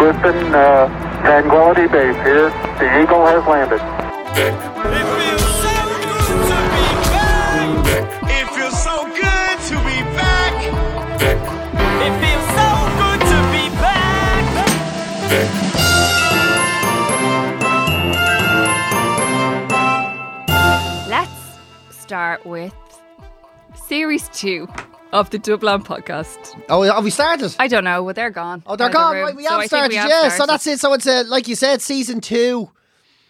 Listen, uh, Tranquility Base here. The Eagle has landed. It feels so good to be back. It feels so good to be back. It feels so good to be back. Let's start with series two of the Dublin podcast. Oh, have we started? I don't know, but they're gone. Oh, they're Out of the gone. Right, we have think started. we have yeah, so that's it. So it's uh, like you said, season two.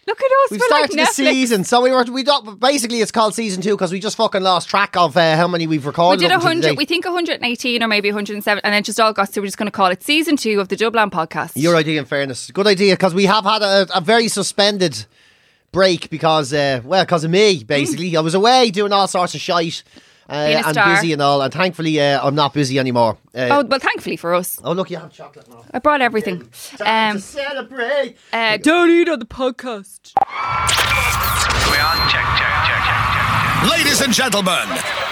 Look at us. We've we're started like the season. So we were we don't, basically it's called season two because we just fucking lost track of uh, how many we've recorded. We did 100, we think 118 or maybe 107, and then just all got so we're just going to call it season two of the Dublin podcast. Your idea, in fairness, good idea because we have had a, a very suspended break because, uh, well, because of me. Basically, I was away doing all sorts of shite. Uh, Being a and star. busy and all, and thankfully uh, I'm not busy anymore. Uh, Oh, well, thankfully for us. oh, look, you have chocolate now. I brought everything. Time Um, to celebrate. uh, don't eat on the podcast. Ladies and gentlemen,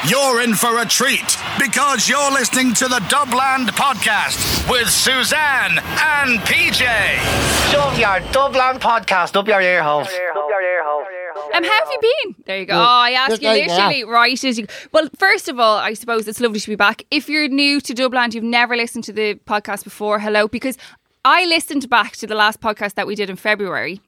you're in for a treat because you're listening to the Dubland podcast with Suzanne and PJ. Shove your Dublin podcast up your ear holes. Um, how have you been? There you go. Oh, I asked you Yeah, yeah. literally right as you. Well, first of all, I suppose it's lovely to be back. If you're new to Dublin, you've never listened to the podcast before. Hello, because I listened back to the last podcast that we did in February.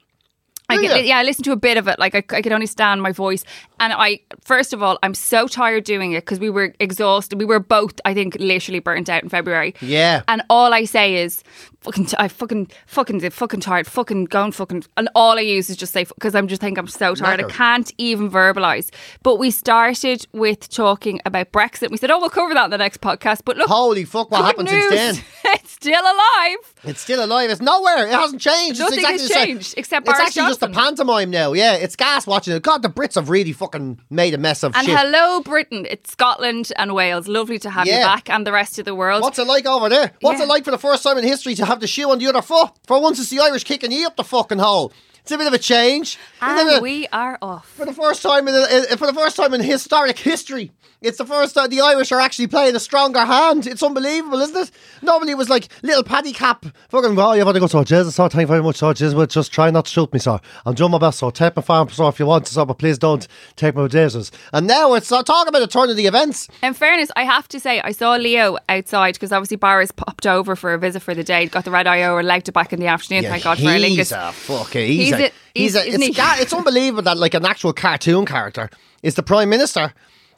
I Did get, ya? yeah, I listened to a bit of it. Like I, I could only stand my voice, and I first of all, I'm so tired doing it because we were exhausted. We were both, I think, literally burnt out in February. Yeah. And all I say is, fucking, t- I fucking, fucking, fucking tired, fucking going, fucking, and all I use is just say because I'm just think I'm so tired. I can't even verbalize. But we started with talking about Brexit. We said, oh, we'll cover that in the next podcast. But look, Holy fuck, what happened since news. then? it's still alive. It's still alive. It's nowhere. It hasn't changed. Nothing it's exactly has changed, except it's Boris actually just Johnson. pantomime now. Yeah, it's gas watching it. God, the Brits have really fucking made a mess of shit. And shit. hello, Britain. It's Scotland and Wales. Lovely to have you back and the rest of the world. What's it like over there? What's Yeah. it like for the first time in history to have the shoe on the other foot? For once, it's the Irish kicking you up the fucking hole. It's a bit of a change. It's a bit of and a- we are off. for the first time in, in for the first time in historic history, it's the first time the Irish are actually playing a stronger hand. It's unbelievable, isn't it? Normally it was like little paddy cap. Fucking, oh, you've had to go, so Jesus, sir, thank you very much, sir, Jesus, but just try not to shoot me, sir. I'm doing my best, sir. Take my farm, sir, if you want to, sir, but please don't take my Jesus. And now it's uh, talking about a turn of the events. In fairness, I have to say, I saw Leo outside because obviously Boris popped over for a visit for the day. Got the red eye over, legged it back in the afternoon. Thank God for Aer he's a fucking, he's, He's a, a- he's, he's- a, it's, he? it's unbelievable that like an actual cartoon character is the prime minister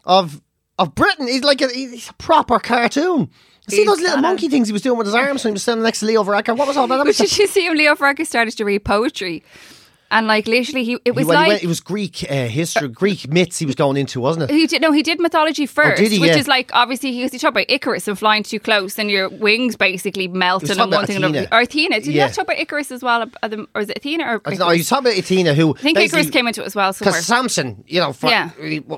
of of Britain. He's like a, he's a proper cartoon. See He's those little monkey things he was doing with his arms when he was standing next to Leo Varadkar? What was all that? But did you see him? Leo Varadkar started to read poetry, and like literally, he it was he like went, it was Greek uh, history, Greek myths he was going into, wasn't it? He did no, he did mythology first, Oh, did he? which Yeah. is like obviously he was he talked about Icarus and flying too close and your wings basically melting talking and one thing and another. Athena. Or Athena. Did Yeah. you talk about Icarus as well? Or is it Athena or I Icarus? don't know, he was talking about Athena, who I think Icarus came into it as well because Samson, you know, Yeah.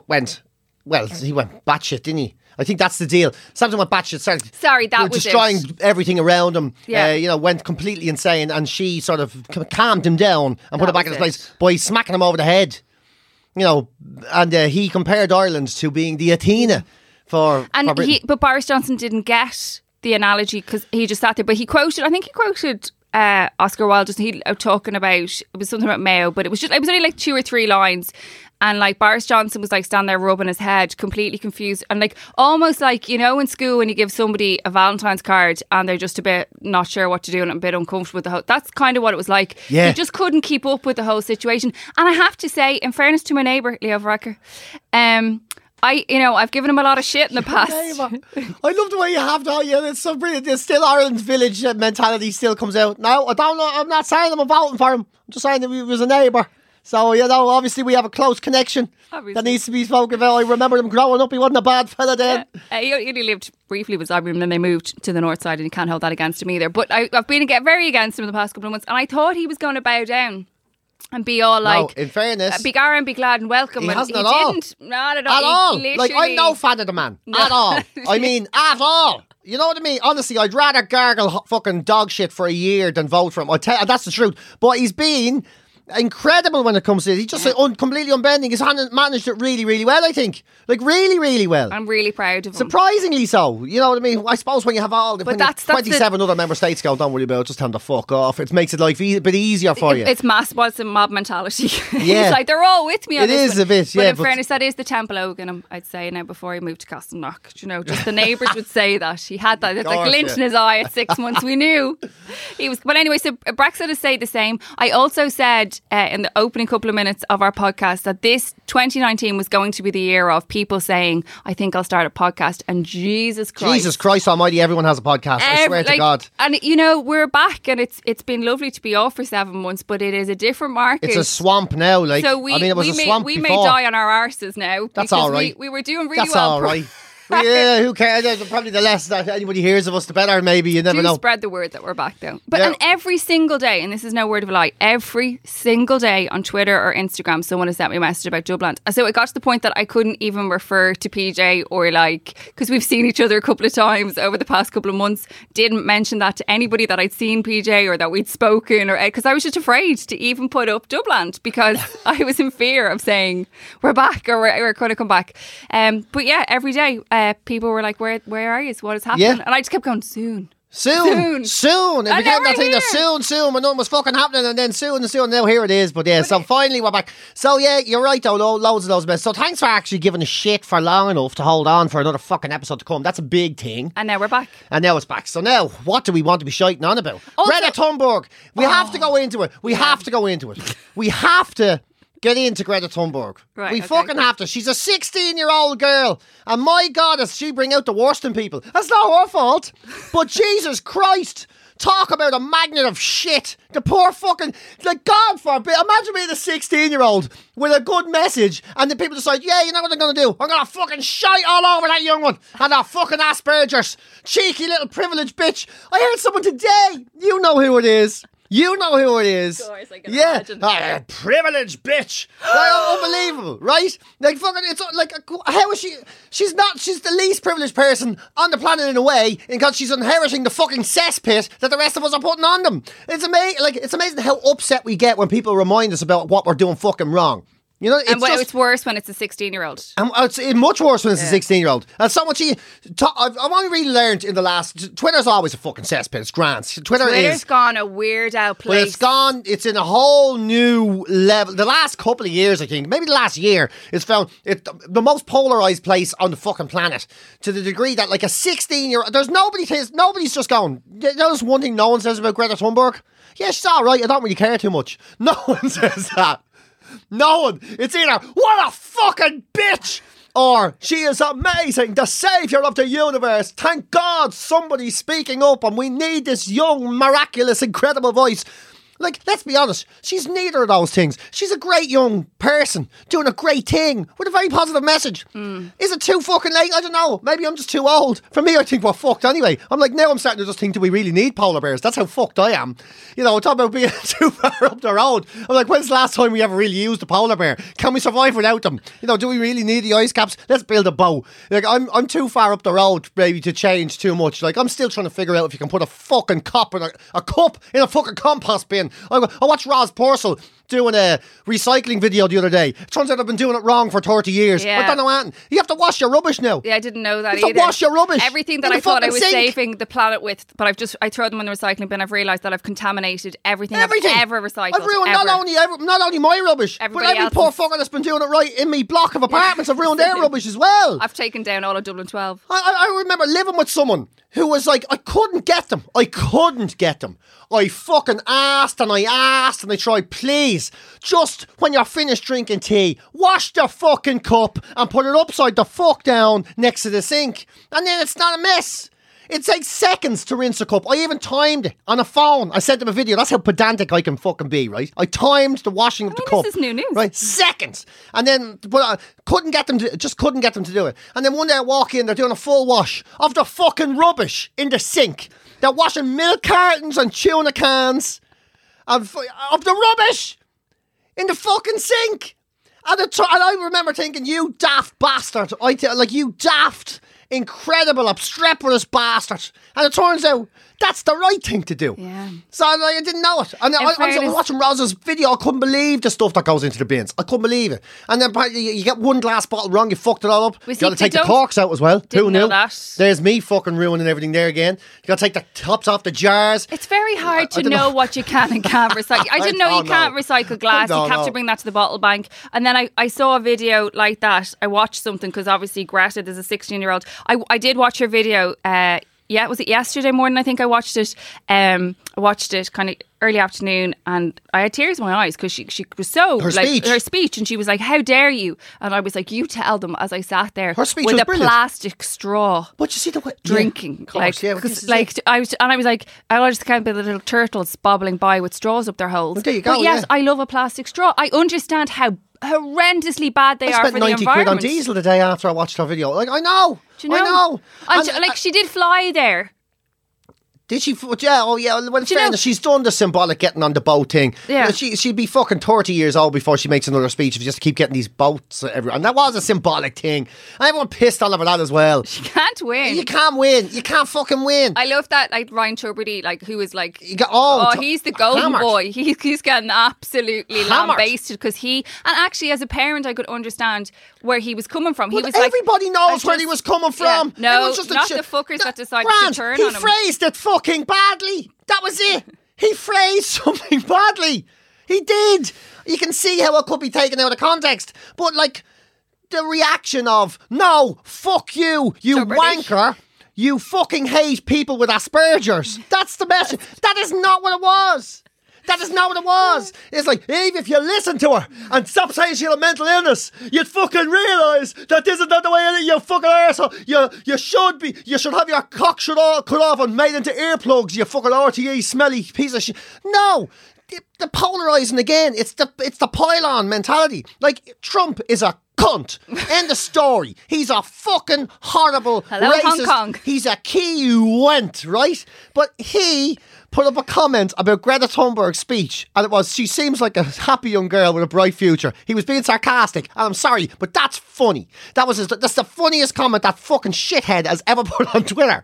went well. He went batshit, didn't he? I think that's the deal. Something went batshit. Started, Sorry, that was it. destroying everything around him. Yeah. uh, you know, went completely insane, and she sort of calmed him down and put That him back in his it. place by smacking him over the head. You know, and uh, he compared Ireland to being the Athena for for And Britain. he, but Boris Johnson didn't get the analogy because he just sat there. But he quoted, I think he quoted uh, Oscar Wilde, just he uh, talking about it was something about Mayo, but it was just it was only like two or three lines. And like Boris Johnson was like standing there rubbing his head, completely confused, and like almost like you know in school when you give somebody a Valentine's card and they're just a bit not sure what to do and a bit uncomfortable with the whole. That's kind of what it was like. Yeah. he just couldn't keep up with the whole situation. And I have to say, in fairness to my neighbour Leo Varadkar, um, I you know I've given him a lot of shit in the past. I love the way you have that. Yeah, it's so brilliant. There's still Ireland's village uh, mentality still comes out. Now, I don't know. I'm not saying I'm voting for him. I'm just saying that he was a neighbour. So, you know, obviously we have a close connection Obviously. that needs to be spoken about. I remember him growing up. He wasn't a bad fella then. Uh, he only lived briefly with Zagreb and then they moved to the north side and you can't hold that against him either. But I, I've been very against him in the past couple of months and I thought he was going to bow down and be all like, no, in fairness, uh, be gara and be glad and welcome. He and hasn't he at all. didn't. Not at all. at all. Like, I'm no fan of the man. At all. I mean, at all. You know what I mean? Honestly, I'd rather gargle fucking dog shit for a year than vote for him. I tell that's the truth. But he's been incredible when it comes to it. He's just like, un- completely unbending. He's han- managed it really, really well, I think. Like, really, really well. I'm really proud of him. Surprisingly so. You know what I mean? I suppose when you have all the But that's- that's the- 27 other member states go, don't worry about it, just them to fuck off. It makes it life e- a bit easier for you. It's mass, it's a mob mentality. Yeah. it's like they're all with me on It this is one. a bit, But yeah, in but- fairness, that is the Templeogue, um, I'd say now before he moved to Castleknock. Do You know, just the neighbours would say that. He had that. Like course, glint yeah. in his eye at six months. We knew. He was. But anyway, so Brexit has stayed the same. I also said uh, in the opening couple of minutes of our podcast that this 2019 was going to be the year of people saying, I think I'll start a podcast. And Jesus Christ. Jesus Christ Almighty, everyone has a podcast. I Ev- swear to God. And you know, we're back and it's it's been lovely to be off for seven months, but it is a different market. It's a swamp now. Like, so we, I mean, it was a may, swamp we before. may die on our arses now. That's because all we- We, were doing really That's well. all right. Yeah, who cares? Probably the less that anybody hears of us, the better. Maybe you never Do know. spread the word that we're back though. But Yeah. and every single day, and this is no word of a lie, every single day on Twitter or Instagram, someone has sent me a message about Dublin. So it got to the point that I couldn't even refer to PJ or like because we've seen each other a couple of times over the past couple of months. Didn't mention that to anybody that I'd seen PJ or that we'd spoken or because I was just afraid to even put up Dublin because I was in fear of saying we're back or we're, we're going to come back. Um, but yeah, every day uh, people were like, "Where where are you? What is happening?" Yeah. And I just kept going soon. Soon, Soon. soon. It And became that thing that soon, soon, when nothing was fucking happening, and then soon and soon. Now here it is. But yeah, so finally we're back. So yeah, you're right though. Lo- loads of those. So thanks for actually giving a shit for long enough to hold on for another fucking episode to come. That's a big thing. And now we're back. And now it's back. So now, what do we want to be shiting on about? Also- Greta Thunberg. We have to go into it. We have to go into it. We have to get into Greta Thunberg. Right, we okay. fucking have to. She's a 16 year old girl. And my God, does she bring out the worst in people? That's not her fault. But Jesus Christ. Talk about a magnet of shit. The poor fucking, like, God forbid. Imagine being a 16 year old with a good message, and the people decide, yeah, you know what I'm going to do? I'm going to fucking shite all over that young one and that fucking Asperger's. Cheeky little privileged bitch. I heard someone today. You know who it is. You know who it is. course, I can yeah, imagine. Ah, privileged bitch. Like, unbelievable, right? Like fucking, it's like how is she? She's not. She's the least privileged person on the planet in a way, because she's inheriting the fucking cesspit that the rest of us are putting on them. It's amazing. Like it's amazing how upset we get when people remind us about what we're doing fucking wrong. You know, it's and just, it's worse when it's a 16 year old. and um, it's it's much worse when it's a 16 year old. And so much I've, I've only really learned in the last. Twitter's always a fucking cesspit. It's grand. Twitter Twitter's is. gone a weird out place. But it's gone. It's in a whole new level. The last couple of years, I think, maybe the last year, it's found it the most polarized place on the fucking planet. To the degree that, like a sixteen-year, old. there's nobody. Nobody's just going. There's one thing no one says about Greta Thunberg. Yeah, she's all right. I don't really care too much. No one says that. No one. It's either what a fucking bitch. Or she is amazing, the savior of the universe. Thank God somebody's speaking up, and we need this young, miraculous, incredible voice. Like, let's be honest, she's neither of those things. She's a great young person doing a great thing with a very positive message. Hmm. Is it too fucking late? I don't know. Maybe I'm just too old. For me, I think we're fucked anyway. I'm like, now I'm starting to just think, do we really need polar bears? That's how fucked I am. You know, talk about being too far up the road. I'm like, when's the last time we ever really used a polar bear? Can we survive without them? You know, do we really need the ice caps? Let's build a bow. Like, I'm, I'm too far up the road, maybe, to change too much. Like, I'm still trying to figure out if you can put a fucking cup in a, a cup in a fucking compost bin. I, go- I watched Roz Purcell doing a recycling video the other day. Turns out I've been doing it wrong for 30 years. I Yeah. don't know anything. You have to wash your rubbish now. Yeah, I didn't know that You have to either. wash your rubbish Everything that I thought I was sink. saving the planet with, but I've just I throw them in the recycling bin. I've realised that I've contaminated everything, Everything I've ever recycled. I've ruined ever. not only ever, not only my rubbish, Everybody but every poor fucker that's been doing it right in me block of apartments. I've ruined their rubbish as well. I've taken down all of Dublin 12. I, I I remember living with someone who was like, I couldn't get them. I couldn't get them. I fucking asked and I asked and I tried, please, just when you're finished drinking tea, wash the fucking cup and put it upside the fuck down next to the sink. And then it's not a mess. It takes seconds to rinse a cup. I even timed it on a phone. I sent them a video. That's how pedantic I can fucking be, right? I timed the washing of the mean, cup. this is new news. Right, seconds. And then, but I couldn't get them to, just couldn't get them to do it. And then one day I walk in, they're doing a full wash of the fucking rubbish in the sink. They're washing milk cartons and tuna cans of, of the rubbish in the fucking sink. And, and I remember thinking, you daft bastard. I t- like, you daft, incredible, obstreperous bastard. And it turns out that's the right thing to do. Yeah. So like, I didn't know it. And I, I was watching Rosa's video. I couldn't believe the stuff that goes into the bins. I couldn't believe it. And then you, you get one glass bottle wrong, you fucked it all up. We you got to take the corks out as well. Who know knew? that. There's me fucking ruining everything there again. You got to take the tops off the jars. It's very hard I to know, know. what you can and can't recycle. I didn't know you can't recycle glass. You have to bring that to the bottle bank. And then I, I saw a video like that. I watched something because obviously Greta is a 16 year old. I, I did watch your video. Uh, yeah, was it yesterday morning? I think I watched it. Um, I watched it kind of early afternoon, and I had tears in my eyes because she she was so Her like speech. her speech, and she was like, "How dare you?" And I was like, "You tell them." As I sat there Her speech with a brilliant. plastic straw But you see the way drinking, Yeah, of like, yeah, 'cause, like. I was, and I was like, I just can't be the little turtles bobbling by with straws up their holes. Well, there you But go, yes, yeah. I love a plastic straw. I understand how horrendously bad they I are spent for the 90 quid on diesel the day after I watched her video. Like, I know. Do you know? I know. Like she did fly there. Did she? Yeah, oh yeah. Well, in Do you know- fairness, she's done the symbolic getting on the boat thing. Yeah. She she'd be fucking thirty years old before she makes another speech if you just keep getting these boats everywhere. And that was a symbolic thing. And everyone pissed all over that as well. She can't win. You can't win. You can't fucking win. I love that, like Ryan Tubridy, like who was like, got- oh, oh, he's the golden hammered. boy. He, he's getting absolutely lambasted because he, and actually, as a parent, I could understand where he was coming from. He But was like, everybody I knows where he was coming Yeah. from. No, It was just not chi- the fuckers that decided Grant, to turn he on him. phrased it fucking badly. That was it. He phrased something badly. He did. You can see how it could be taken out of context. But like the reaction of no, fuck you, you So wanker. You fucking hate people with Asperger's. That's the message. That is not what it was. That is not what it was. It's like, Eve, if you listen to her and stop saying she had a mental illness, you'd fucking realise that this is not the way it is, you fucking arsehole. You, you should be, you should have your cock shut off, cut off and made into earplugs, you fucking RTE smelly piece of shit. No! The, the polarising again, it's the it's the pylon mentality. Like Trump is a cunt. End of story. He's a fucking horrible Hello, Hong racist. Kong. He's a Kiwent, right? But he put up a comment about Greta Thunberg's speech, and it was, she seems like a happy young girl with a bright future. He was being sarcastic, and I'm sorry, but that's funny. That was his, that's the funniest comment that fucking shithead has ever put on Twitter.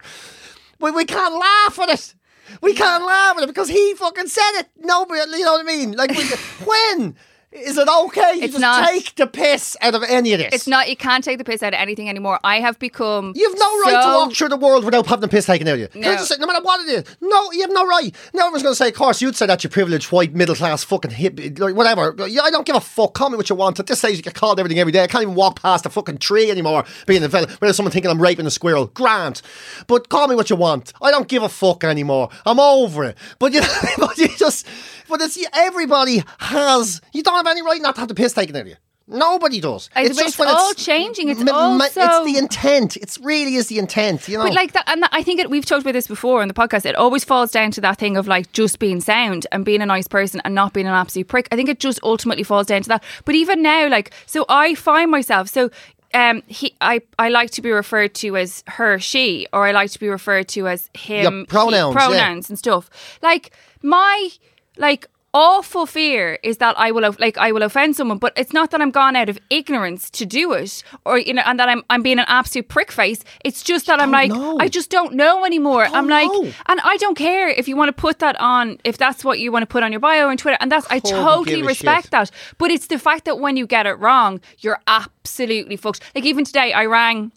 We, we can't laugh at it. We can't laugh at it because he fucking said it. Nobody, you know what I mean? Like, we, when is it okay to It's just not. take the piss out of any of this? It's not. You can't take the piss out of anything anymore. I have become. You've no right to walk through the world without having the piss taken out of you. No. just say, no matter what it is. No, you have no right. Now everyone's going to say, of course, you'd say that you privileged white middle class fucking hip, like, whatever. I don't give a fuck. Call me what you want. At this stage, you get called everything every day. I can't even walk past a fucking tree anymore. Being a fella, without someone thinking I'm raping a squirrel. Grant, but call me what you want. I don't give a fuck anymore. I'm over it. But you, but you just, but it's everybody has. You don't have any right not to have the piss taken out of you. Nobody does. I- but it's all changing. It's also- it's the intent. It really is the intent. You know. But like that, and that, I think it, we've talked about this before on the podcast. It always falls down to that thing of like just being sound and being a nice person and not being an absolute prick. I think it just ultimately falls down to that. But even now, like, so I find myself so. Um, he, I, I like to be referred to as her, she, or I like to be referred to as him, he- pronouns, yeah. pronouns and stuff. Like my, like awful fear is that I will, like, I will offend someone, but it's not that I'm gone out of ignorance to do it, or you know, and that I'm, I'm being an absolute prick face. It's just that I'm like, know. I just don't know anymore. I'm like, know. and I don't care if you want to put that on, if that's what you want to put on your bio on Twitter, and that's I totally respect shit. that. But it's the fact that when you get it wrong, you're absolutely fucked. Like even today, I rang.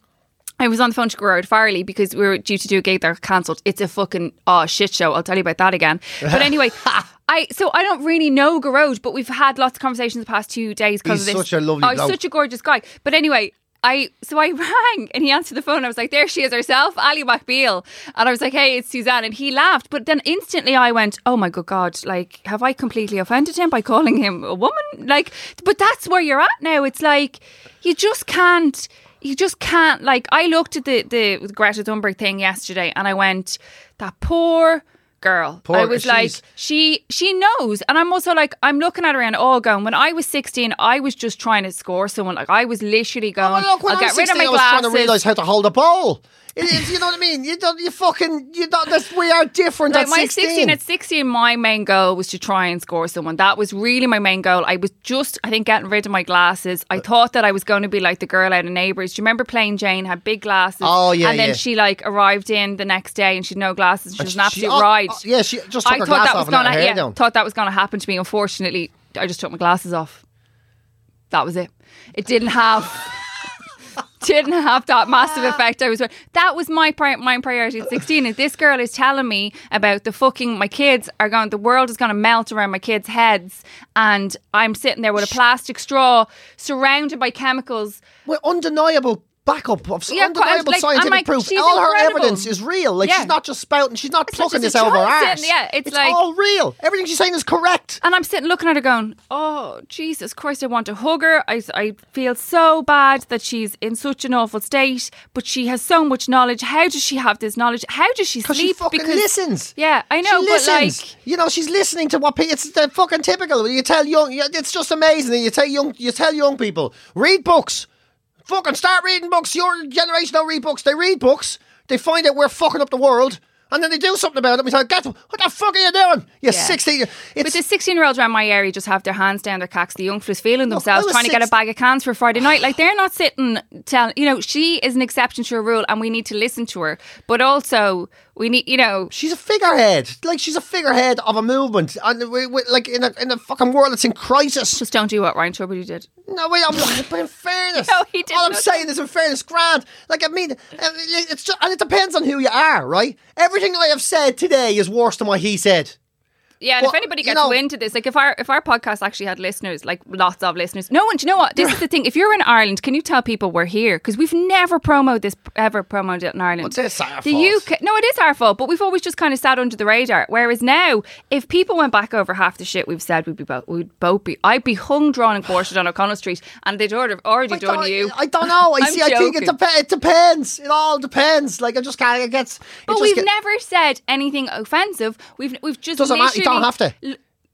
I was on the phone to Gearóid Farrelly because we were due to do a gig there cancelled. It's a fucking oh shit show. I'll tell you about that again. But anyway, I so I don't really know Gearóid, but we've had lots of conversations the past two days because He's of this. such a lovely oh, bloke. such a gorgeous guy. But anyway. I so I rang and he answered the phone. I was like, "There she is herself, Ally McBeal," and I was like, "Hey, it's Suzanne," and he laughed. But then instantly I went, "Oh my good God! Like, have I completely offended him by calling him a woman?" Like, but that's where you're at now. It's like you just can't. you just can't. Like I looked at the the Greta Thunberg thing yesterday, and I went, that poor girl. Poor- I was like, she she knows, and I'm also like, I'm looking at her and all going. When I was 16, I was just trying to score someone. Like I was literally oh, going, Oh, look, I'll get rid of 16, my I was trying to realise how to hold a bowl. It is, you know what I mean? You don't, you fucking, you don't, that's, we are different Like at my 16. 16 at 16 my main goal was to try and score someone. That was really my main goal. I was just I think getting rid of my glasses. I thought that I was going to be like the girl out of Neighbours. Do you remember playing Jane had big glasses? Oh, yeah, and then yeah. she like arrived in the next day and she had no glasses. She was an absolute oh, ride. oh, yeah, she just took I her thought that off was gonna. yeah, down. thought that was going to happen to me. Unfortunately I just took my glasses off. That was it. It didn't have didn't have that massive effect. I was that was my pri- my priority at 16 is this girl is telling me about the fucking my kids are going the world is going to melt around my kids heads. And I'm sitting there with a plastic straw surrounded by chemicals. Well, undeniable backup of Yeah, undeniable like, scientific like, proof. All her evidence is real. Like Yeah. she's not just spouting. She's not It's plucking this out of her ass. yeah, it's like- all real. Everything she's saying is correct. And I'm sitting looking at her going, oh, Jesus Christ, I want to hug her. I, I feel so bad that she's in such an awful state, but she has so much knowledge. How does she have this knowledge? How does she Because sleep? she fucking listens. Yeah, I know, she but listens. like, you know, she's listening to what pe- it's the fucking typical. You tell young, it's just amazing. You tell young, you tell young people, read books. Fucking start reading books. Your generation don't read books. They read books. They find out we're fucking up the world, and then they do something about it. We say, "Get what the fuck are you doing? You're Yeah. 16. but It's the 16 year olds around my area just have their hands down their cacks. The young fellas feeling themselves, was trying to get a bag of cans for Friday night. Like, they're not sitting telling, you know, she is an exception to a rule and we need to listen to her. But also, we need, you know, She's a figurehead. Like she's a figurehead of a movement, and we, we, like in a in a fucking world that's in crisis. just don't do what Ryan Tubridy did. No, wait, I'm not, but in fairness, No, he did all I'm saying is in fairness, Grant. Like I mean, uh, it's just, and it depends on who you are, right? Everything I have said today is worse than what he said. Yeah, and Well, if anybody you gets know- wind to this, like if our if our podcast actually had listeners, like lots of listeners, no one. Do you know what? This is the thing. If you're in Ireland, can you tell people we're here? Because we've never promoted this ever promoted it in Ireland. Well, it's our the fault. UK. No, it is our fault, but we've always just kind of sat under the radar. Whereas now, if people went back over half the shit we've said, we'd be both we'd both be. I'd be hung, drawn, and quartered on O'Connell Street, and they'd already already done you. I don't know. I see. I think it, dep- it depends. It all depends. Like I just can't. It gets. It but we've never said anything offensive. We've we've just Doesn't matter. You don't have to.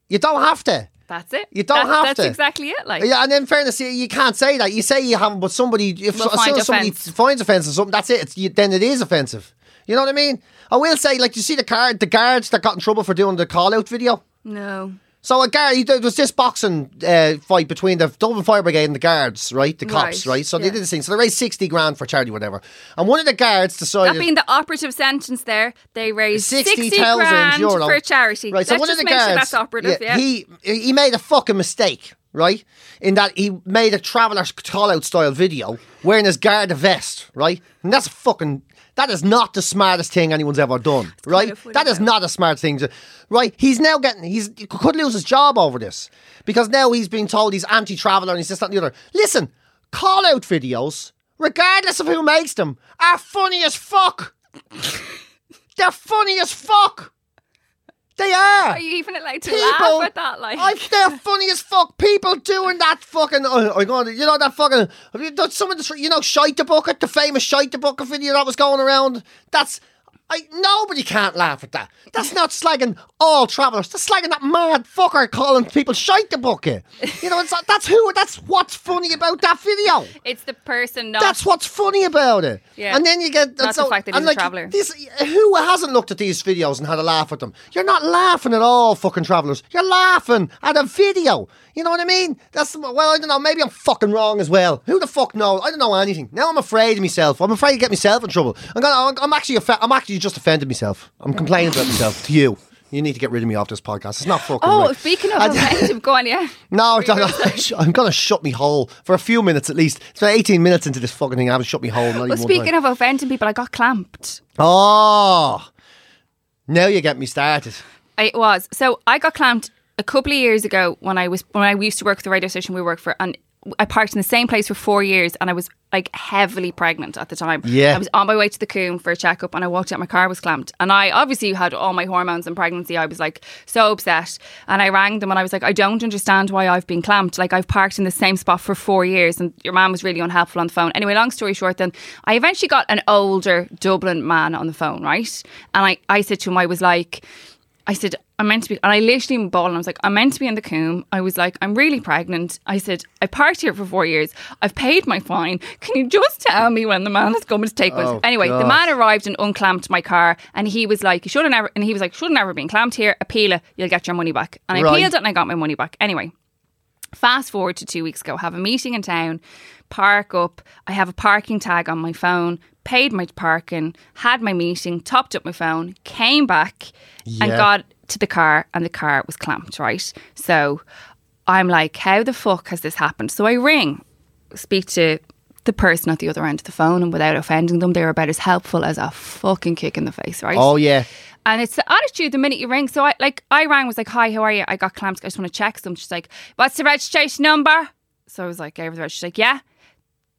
You don't have to. That's it. You don't have that's to. That's exactly it. Like Yeah, and in fairness, you, you can't say that. You say you haven't, but somebody, if Will as soon as somebody finds offensive something, that's it. It's, you, then it is offensive. You know what I mean? I will say, like, you see the card, the guards that got in trouble for doing the call out video. no. So a guard, he- there was this boxing uh, fight between the Dublin Fire Brigade and the guards, right? The cops, Right, right? So they did this thing. So they raised sixty grand for charity, whatever. And one of the guards decided That being the operative sentence there, they raised 60 60 thousand grand euro for charity. Right, so Let's one of the guards, sure that's operative, yeah. He he made a fucking mistake, right? In that he made a traveller call out style video wearing his guard vest, right? And that's fucking that is not the smartest thing anyone's ever done, right? of That is not a smart thing to right. He's now getting he's he could lose his job over this because now he's being told he's anti traveller and he's just and the other. Listen, call out videos, regardless of who makes them, are funny as fuck. They're funny as fuck. They are. Are you even allowed to People, laugh at that? Like, I, they're funny as fuck. People doing that fucking, oh, oh God, you know that fucking, have you done some of the, you know, shite the bucket, the famous shite the bucket video that was going around. That's, I nobody can't laugh at that. That's not slagging all travellers. That's slagging that mad fucker calling people shite the bucket. You know, it's that's who. That's what's funny about that video. it's the person not. That's what's funny about it. Yeah. And then you get Not the fact that he's a traveller. Who hasn't looked at these videos and had a laugh at them? You're not laughing at all, fucking travellers. You're laughing at a video. You know what I mean? That's well, I don't know. Maybe I'm fucking wrong as well. Who the fuck knows? I don't know anything. Now I'm afraid of myself. I'm afraid to get myself in trouble. I'm gonna. I'm, I'm actually. I'm actually just offended myself. I'm complaining about myself to you. You need to get rid of me off this podcast. It's not fucking. oh, right. speaking of offensive, go on, yeah. no, I'm gonna shut me hole for a few minutes at least. It's about 18 minutes into this fucking thing. I haven't shut me hole. Not Well, speaking of offending people, I got clamped. oh, now you get me started. It was so I got clamped a couple of years ago when I was when I used to work at the radio station we worked for, and I parked in the same place for four years, and I was like heavily pregnant at the time. Yeah. I was on my way to the Coombe for a checkup, and I walked out. My car was clamped, and I obviously had all my hormones and pregnancy. I was like so upset, and I rang them, and I was like, I don't understand why I've been clamped. Like I've parked in the same spot for four years, and your mum was really unhelpful on the phone. Anyway, long story short, then I eventually got an older Dublin man on the phone, right? And I, I said to him, I was like. I said, I'm meant to be, and I literally bawled. I was like, I'm meant to be in the coombe. I was like, I'm really pregnant. I said, I parked here for four years. I've paid my fine. Can you just tell me when the man is coming to take us? Oh, anyway, the man arrived and unclamped my car, and he was like, you should have never, and he was like, should have never been clamped here. Appeal it, you'll get your money back. And I Right. appealed it, and I got my money back. Anyway, Fast forward to two weeks ago, have a meeting in town, park up. I have a parking tag on my phone, paid my parking, had my meeting, topped up my phone, came back and got to the car, and the car was clamped, right? So I'm like, how the fuck has this happened? So I ring, speak to the person at the other end of the phone, and without offending them, they're about as helpful as a fucking kick in the face, right? Oh yeah. And it's the attitude the minute you ring. So I like I rang, was like, Hi, how are you? I got clamped. I just want to check some. She's like, What's the registration number? So I was like, gave her the registration. She's like, Yeah.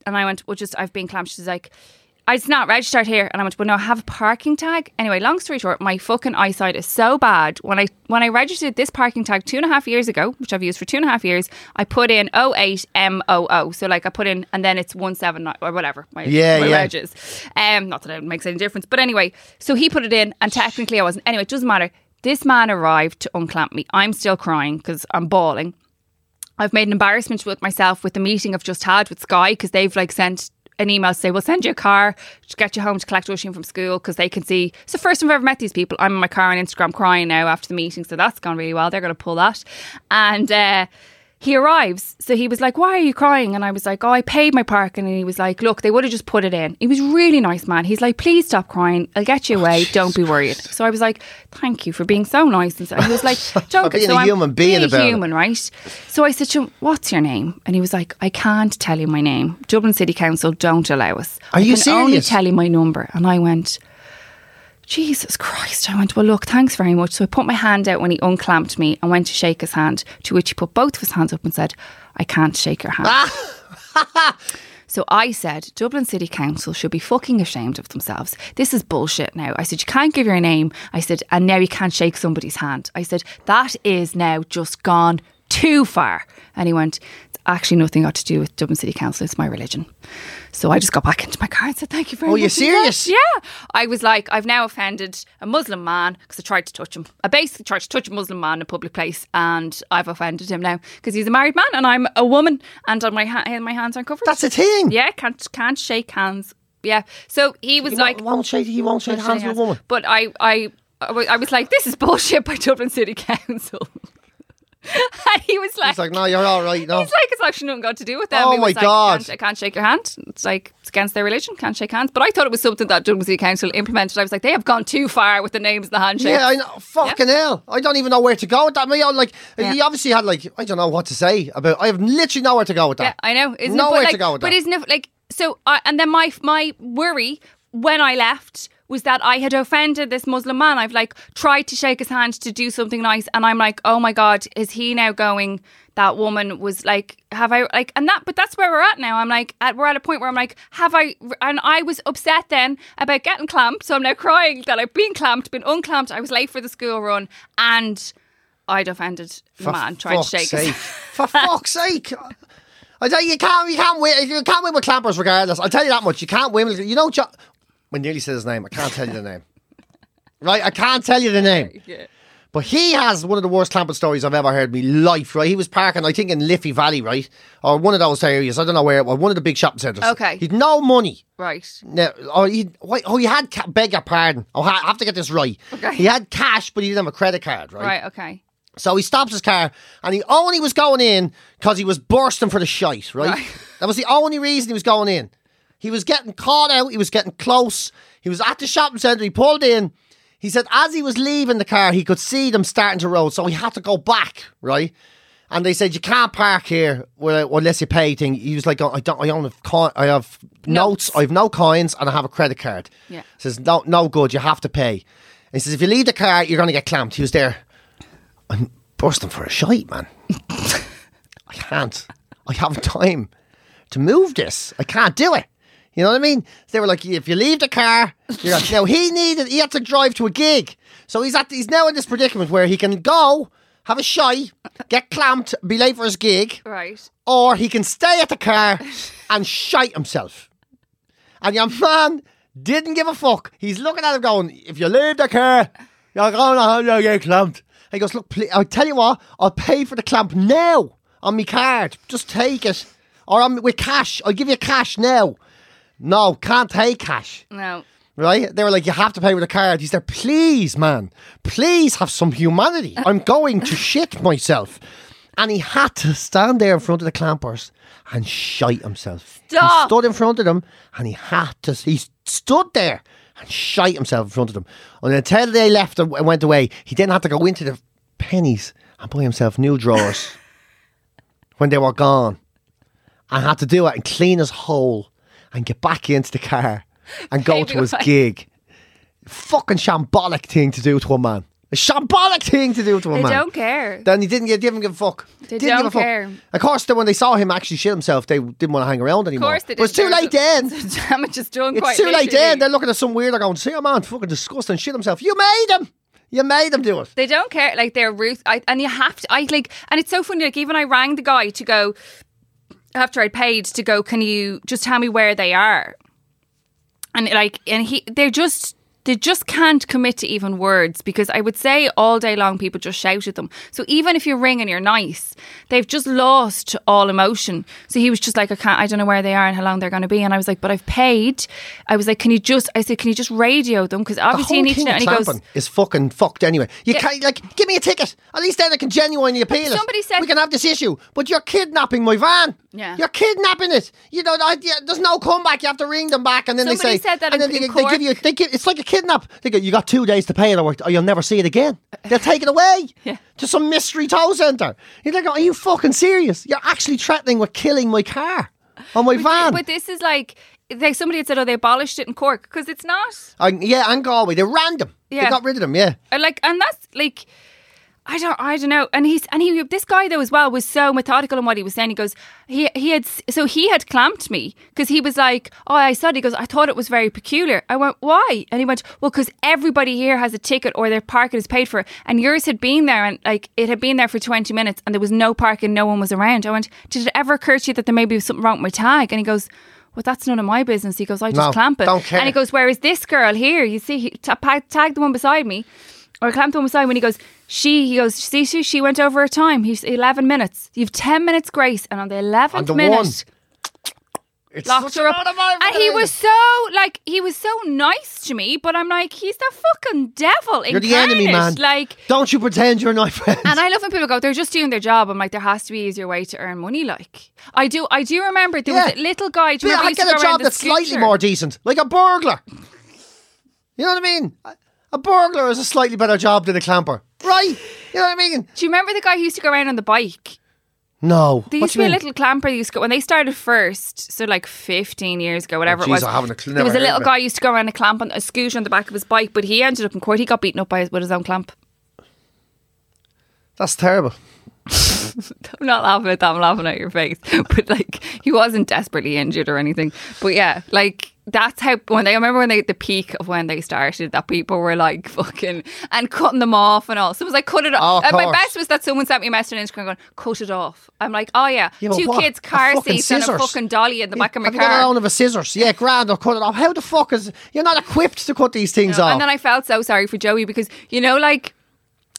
And I went, Well, just I've been clamped. She's like, It's not registered here. And I went, Well, no, I have a parking tag. Anyway, long story short, my fucking eyesight is so bad. When I when I registered this parking tag two and a half years ago, which I've used for two and a half years, I put in 08MOO. So like I put in and then it's one seven or whatever. My, Yeah, my yeah. is. Um, not that it makes any difference, but anyway, so he put it in, and technically I wasn't. Anyway, it doesn't matter. This man arrived to unclamp me. I'm still crying because I'm bawling. I've made an embarrassment with myself with the meeting I've just had with Sky because they've like sent an email to say, we'll send you a car to get you home to collect Oisin from school because they can see. The first time I've ever met these people. I'm in my car on Instagram crying now after the meeting, so that's gone really well. They're going to pull that. And uh, he arrives. So he was like, Why are you crying? And I was like, Oh, I paid my parking. And he was like, Look, they would have just put it in. He was really nice, man. He's like, Please stop crying. I'll get you away. Oh, don't be worried. So I was like, Thank you for being so nice. And so he was like, Don't being so a I'm human being about it. human, right? So I said to him, What's your name? And he was like, I can't tell you my name. Dublin City Council don't allow us. Are I you can only serious? tell you my number. And I went, Jesus Christ. I went, Well, look, thanks very much. So I put my hand out when he unclamped me and went to shake his hand, to which he put both of his hands up and said, I can't shake your hand. So I said, Dublin City Council should be fucking ashamed of themselves. This is bullshit now. I said, you can't give your name. I said, and now you can't shake somebody's hand. I said, that is now just gone too far. And he went, actually nothing got to do with Dublin City Council. It's my religion. So I just got back into my car and said, thank you very Oh, much. Oh, you serious? Yeah. I was like, I've now offended a Muslim man because I tried to touch him. I basically tried to touch a Muslim man in a public place and I've offended him now because he's a married man and I'm a woman and on my, ha- my hands aren't covered. That's a thing. Yeah, can't can't shake hands. Yeah. So he was He like, won't, shake. He won't shake "Can't hands with a woman. But I, I I was like, this is bullshit by Dublin City Council. and he was like, He's like, no, you're all right. No. He's like, it's actually nothing got to do with them. Oh He my like, God. I can't, I can't shake your hand. It's like, it's against their religion, can't shake hands. But I thought it was something that Dublin City Council implemented. I was like, they have gone too far with the names and the handshakes. Yeah, I know. Fucking hell. I don't even know where to go with that. Me, I'm like, Yeah. he obviously had like, I don't know what to say about. I have literally nowhere to go with Yeah, that. I know. Isn't Nowhere it? But, to go with that. But that. isn't it like so? I and then my my worry when I left was that I had offended this Muslim man. I've like tried to shake his hand to do something nice, and I'm like, oh my god, is he now going? That woman was like, have I like, and that, but that's where we're at now. I'm like, at, we're at a point where I'm like, have I? And I was upset then about getting clamped, so I'm now crying that I've been clamped, been unclamped. I was late for the school run, and I'd offended the For man trying to shake sake. his. For fuck's sake. I tell you, you can't, you can't win. You can't win with clampers, regardless. I'll tell you that much. You can't win. With, you know, I nearly said his name. I can't tell you the name. Right, I can't tell you the name. But he has one of the worst clamping stories I've ever heard in my life, right? He was parking, I think, in Liffey Valley, right? Or one of those areas. I don't know where. Well, one of the big shopping centres. Okay. He'd no money. Right. No, oh, he, oh, he had, ca- beg your pardon. Oh, I have to get this right. Okay. He had cash, but he didn't have a credit card, right? Right. Okay. So he stops his car and he only was going in because he was bursting for the shite, right? Right. That was the only reason he was going in. He was getting caught out, he was getting close, he was at the shopping centre, he pulled in. He said as he was leaving the car, he could see them starting to roll, so he had to go back, right? And they said you can't park here unless you pay. Thing he was like, "Oh, I don't, I don't have, coin, I have notes. Notes. I have no coins, and I have a credit card. Yeah. says no, no good. You have to pay. And he says if you leave the car, you're going to get clamped. He was there. I'm bursting for a shite, man. I can't. I haven't time to move this. I can't do it. You know what I mean? They were like, if you leave the car, you're like, now he needed, he had to drive to a gig. So he's at, he's now in this predicament where he can go, have a shy, get clamped, be late for his gig, Right. or he can stay at the car and shite himself. And your man didn't give a fuck. He's looking at him going, if you leave the car, you're going to have to get clamped. He goes, look, please, I'll tell you what, I'll pay for the clamp now on my card. Just take it. Or I'm, with cash. I'll give you cash now. No, can't take cash. No. Right? They were like, you have to pay with a card. He said, please, man, please have some humanity. I'm going to shit myself. And he had to stand there in front of the clampers and shite himself. He stood in front of them and he had to, he stood there and shite himself in front of them. And until they left and and went away, he then had to go into the Penneys and buy himself new drawers when they were gone. And had to do it and clean his hole and get back into the car and go to his gig. Fucking shambolic thing to do to a man. A shambolic thing to do to a They man. don't care. Then he didn't give, didn't give a fuck. They didn't don't give a fuck. care. Of course, then when they saw him actually shit himself, they didn't want to hang around anymore. Of course they But it's too late then. Damage is done It's too late then. They're looking at some weird. They're going, "See, a man fucking disgusting shit himself. You made him. You made him do it." They don't care. Like they're ruth. I, and you have to. I like. And it's so funny. Like even I rang the guy to go after I'd paid to go. Can you just tell me where they are? And like, and he, they're just. They just can't commit to even words because I would say all day long people just shout at them. So even if you ring and you're nice, they've just lost all emotion. So he was just like, I can't, I don't know where they are and how long they're going to be. And I was like, but I've paid. I was like, can you just? I said, can you just radio them? Because obviously you need to know. And he goes, is fucking fucked anyway. You Yeah. can't like give me a ticket. At least then I can genuinely appeal it. somebody said- we can have this issue, but you're kidnapping my van. Yeah. you're kidnapping it. You know, I, yeah, there's no comeback. You have to ring them back, and then they say, said that and then they, they give you, they give, it's like a kidnap. They go, you got two days to pay it, or, or you'll never see it again. They'll take it away Yeah. to some mystery tow centre. You're like, are you fucking serious? You're actually threatening with killing my car on my van. But this is like, like somebody had said, oh, they abolished it in Cork because it's not. Uh, yeah, and Galway, They're random. Yeah. They got rid of them. Yeah. Uh, Like, and that's like, I don't, I don't know. And he's, and he, this guy though as well was so methodical in what he was saying. He goes, he, he had, so he had clamped me because he was like, oh, I said, he goes, I thought it was very peculiar. I went, why? And he went, well, because everybody here has a ticket or their parking is paid for, and yours had been there, and like it had been there for twenty minutes, and there was no parking, no one was around. I went, did it ever occur to you that there maybe was something wrong with my tag? And he goes. Well, that's none of my business. He goes, I just No, clamp it. don't care. And he goes, Whereas this girl here, you see, he pa- tagged the one beside me, or clamped the one beside me, and he goes, She, he goes, See, she, she went over her time. He's 11 minutes. You've 10 minutes grace. And on the 11th On the minute, one. It's locked her up. lot of money And he was so, like, he was so nice to me, but I'm like, He's the fucking devil. You're the enemy, man. Like, Don't you pretend you're not friends. and I love when people go, they're just doing their job. I'm like, there has to be easier way to earn money. Like, I do, I do remember there was a little guy. Do you Yeah, I he used to get a job that's slightly more decent, like a burglar. You know what I mean? A- A burglar is a slightly better job than a clamper, right? You know what I mean? Do you remember the guy who used to go around on the bike? No. There used to be you a little clamper. That used to go when they started first, so like 15 years ago, whatever Oh, it was. I haven't a clue- there was a little guy used to go around a clamp on a scooter on the back of his bike, but he ended up in court. He got beaten up by his, with his own clamp. That's terrible. I'm not laughing at that. I'm laughing at your face. But like, he wasn't desperately injured or anything. But yeah, like that's how when they I remember when they the peak of when they started that people were like fucking and cutting them off and all. So it was like cut it Oh, off. of and my best was that someone sent me a message on Instagram going, "Cut it off." I'm like, oh yeah, Yeah, two what? kids car seats and a fucking dolly in the back of my Have you got a car. of a scissors? Yeah, grand. I'll cut it off. How the fuck is you're not equipped to cut these things off? And then I felt so sorry for Joey because you know, like,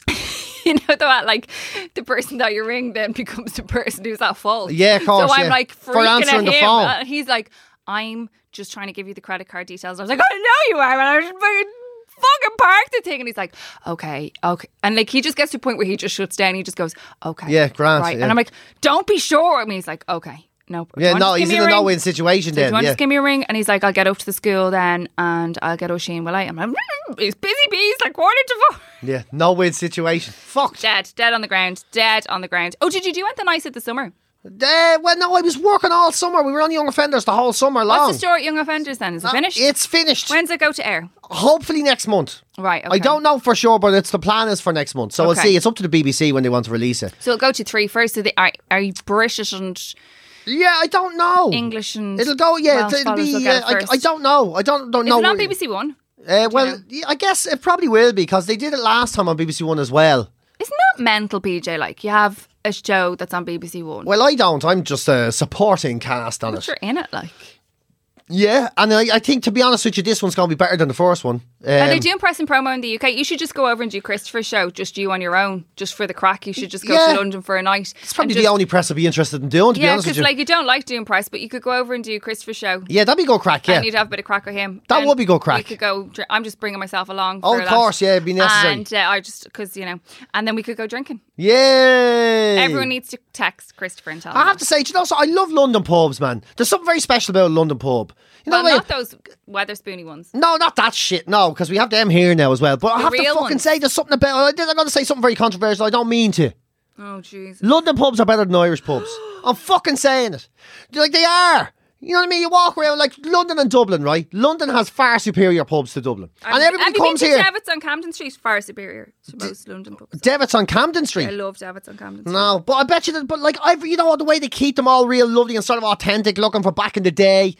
you know that like the person that you ring then becomes the person who's at fault. Yeah, of course, So I'm yeah. like For freaking answering at the him, phone. and he's like, "I'm just trying to give you the credit card details." I was like, "I know you are," and I was fucking. Fucking park the thing, and he's like, "Okay, okay," and like he just gets to a point where he just shuts down. He just goes, "Okay, Yeah, grand, right," yeah. and I'm like, "Don't be sure." I mean, he's like, "Okay, no." yeah, no, he's in a ring?" no-win situation So do you then. want to Yeah. just give me a ring? And he's like, I'll get up to the school then and I'll get Oisin will I? I'm like, "Mm, it's busy bees, like quarter to four. yeah, no-win situation. Fucked. Dead, dead on the ground, dead on the ground. Oh, did you do anything nice at the summer? Uh, well, no, I was working all summer. We were on Young Offenders the whole summer long. What's the story at Young Offenders then? Is it Uh, finished? It's finished. When's it go to air? Hopefully next month. Right, I don't know for sure, but it's the plan is for next month. So we'll Okay. see. It's up to the BBC when they want to release it. So it'll go to three first. So they, are, are you British and Yeah, I don't know. English and It'll go. Yeah, Welsh it'll fellas be. will Uh, it I, first. I don't know. I don't don't Is know. it on BBC One? Uh, well, yeah, I guess it probably will be because they did it last time on BBC One as well. Isn't that mental, PJ? Like you have a show that's on BBC One. Well, I don't. I'm just a supporting cast on but it. you're in it, like. Yeah, and I, I think to be honest with you, this one's going to be better than the first one. Are they Um, doing press and promo in the UK? You should just go over and do Christopher's show, just you on your own, just for the crack. You should just go Yeah. to London for a night. It's probably and the only press I'd be interested in doing. To be Yeah, because like you don't like doing press, but you could go over and do Christopher's show. yeah, that'd be good crack. Yeah, And you'd have a bit of crack with him. That And would be good crack. We could go. I'm just bringing myself along. Oh, of that. course, yeah, it'd be necessary. And uh, I just because you know, and then we could go drinking. Yay! Everyone needs to text Christopher and tell I have to say, do you know, so I love London pubs, man. There's something very special about a London pub. You know well, what I mean? not those Wetherspoony ones. No, not that shit. No, because we have them here now as well. But I have to real fucking ones. say there's something about. I I'm going to say something very controversial. I don't mean to. Oh, jeez. London pubs are better than Irish pubs. I'm fucking saying it. Like they are. You know what I mean? You walk around like London and Dublin, right? London has far superior pubs to Dublin, and everybody have you comes been here. to Devitt's on Camden Street? Far superior to most London pubs. Devitt's on Camden Street. I love Devitt's on Camden Street. No, but I bet you that, but like, I've, you know, the way they keep them all real lovely and sort of authentic looking for back in the day.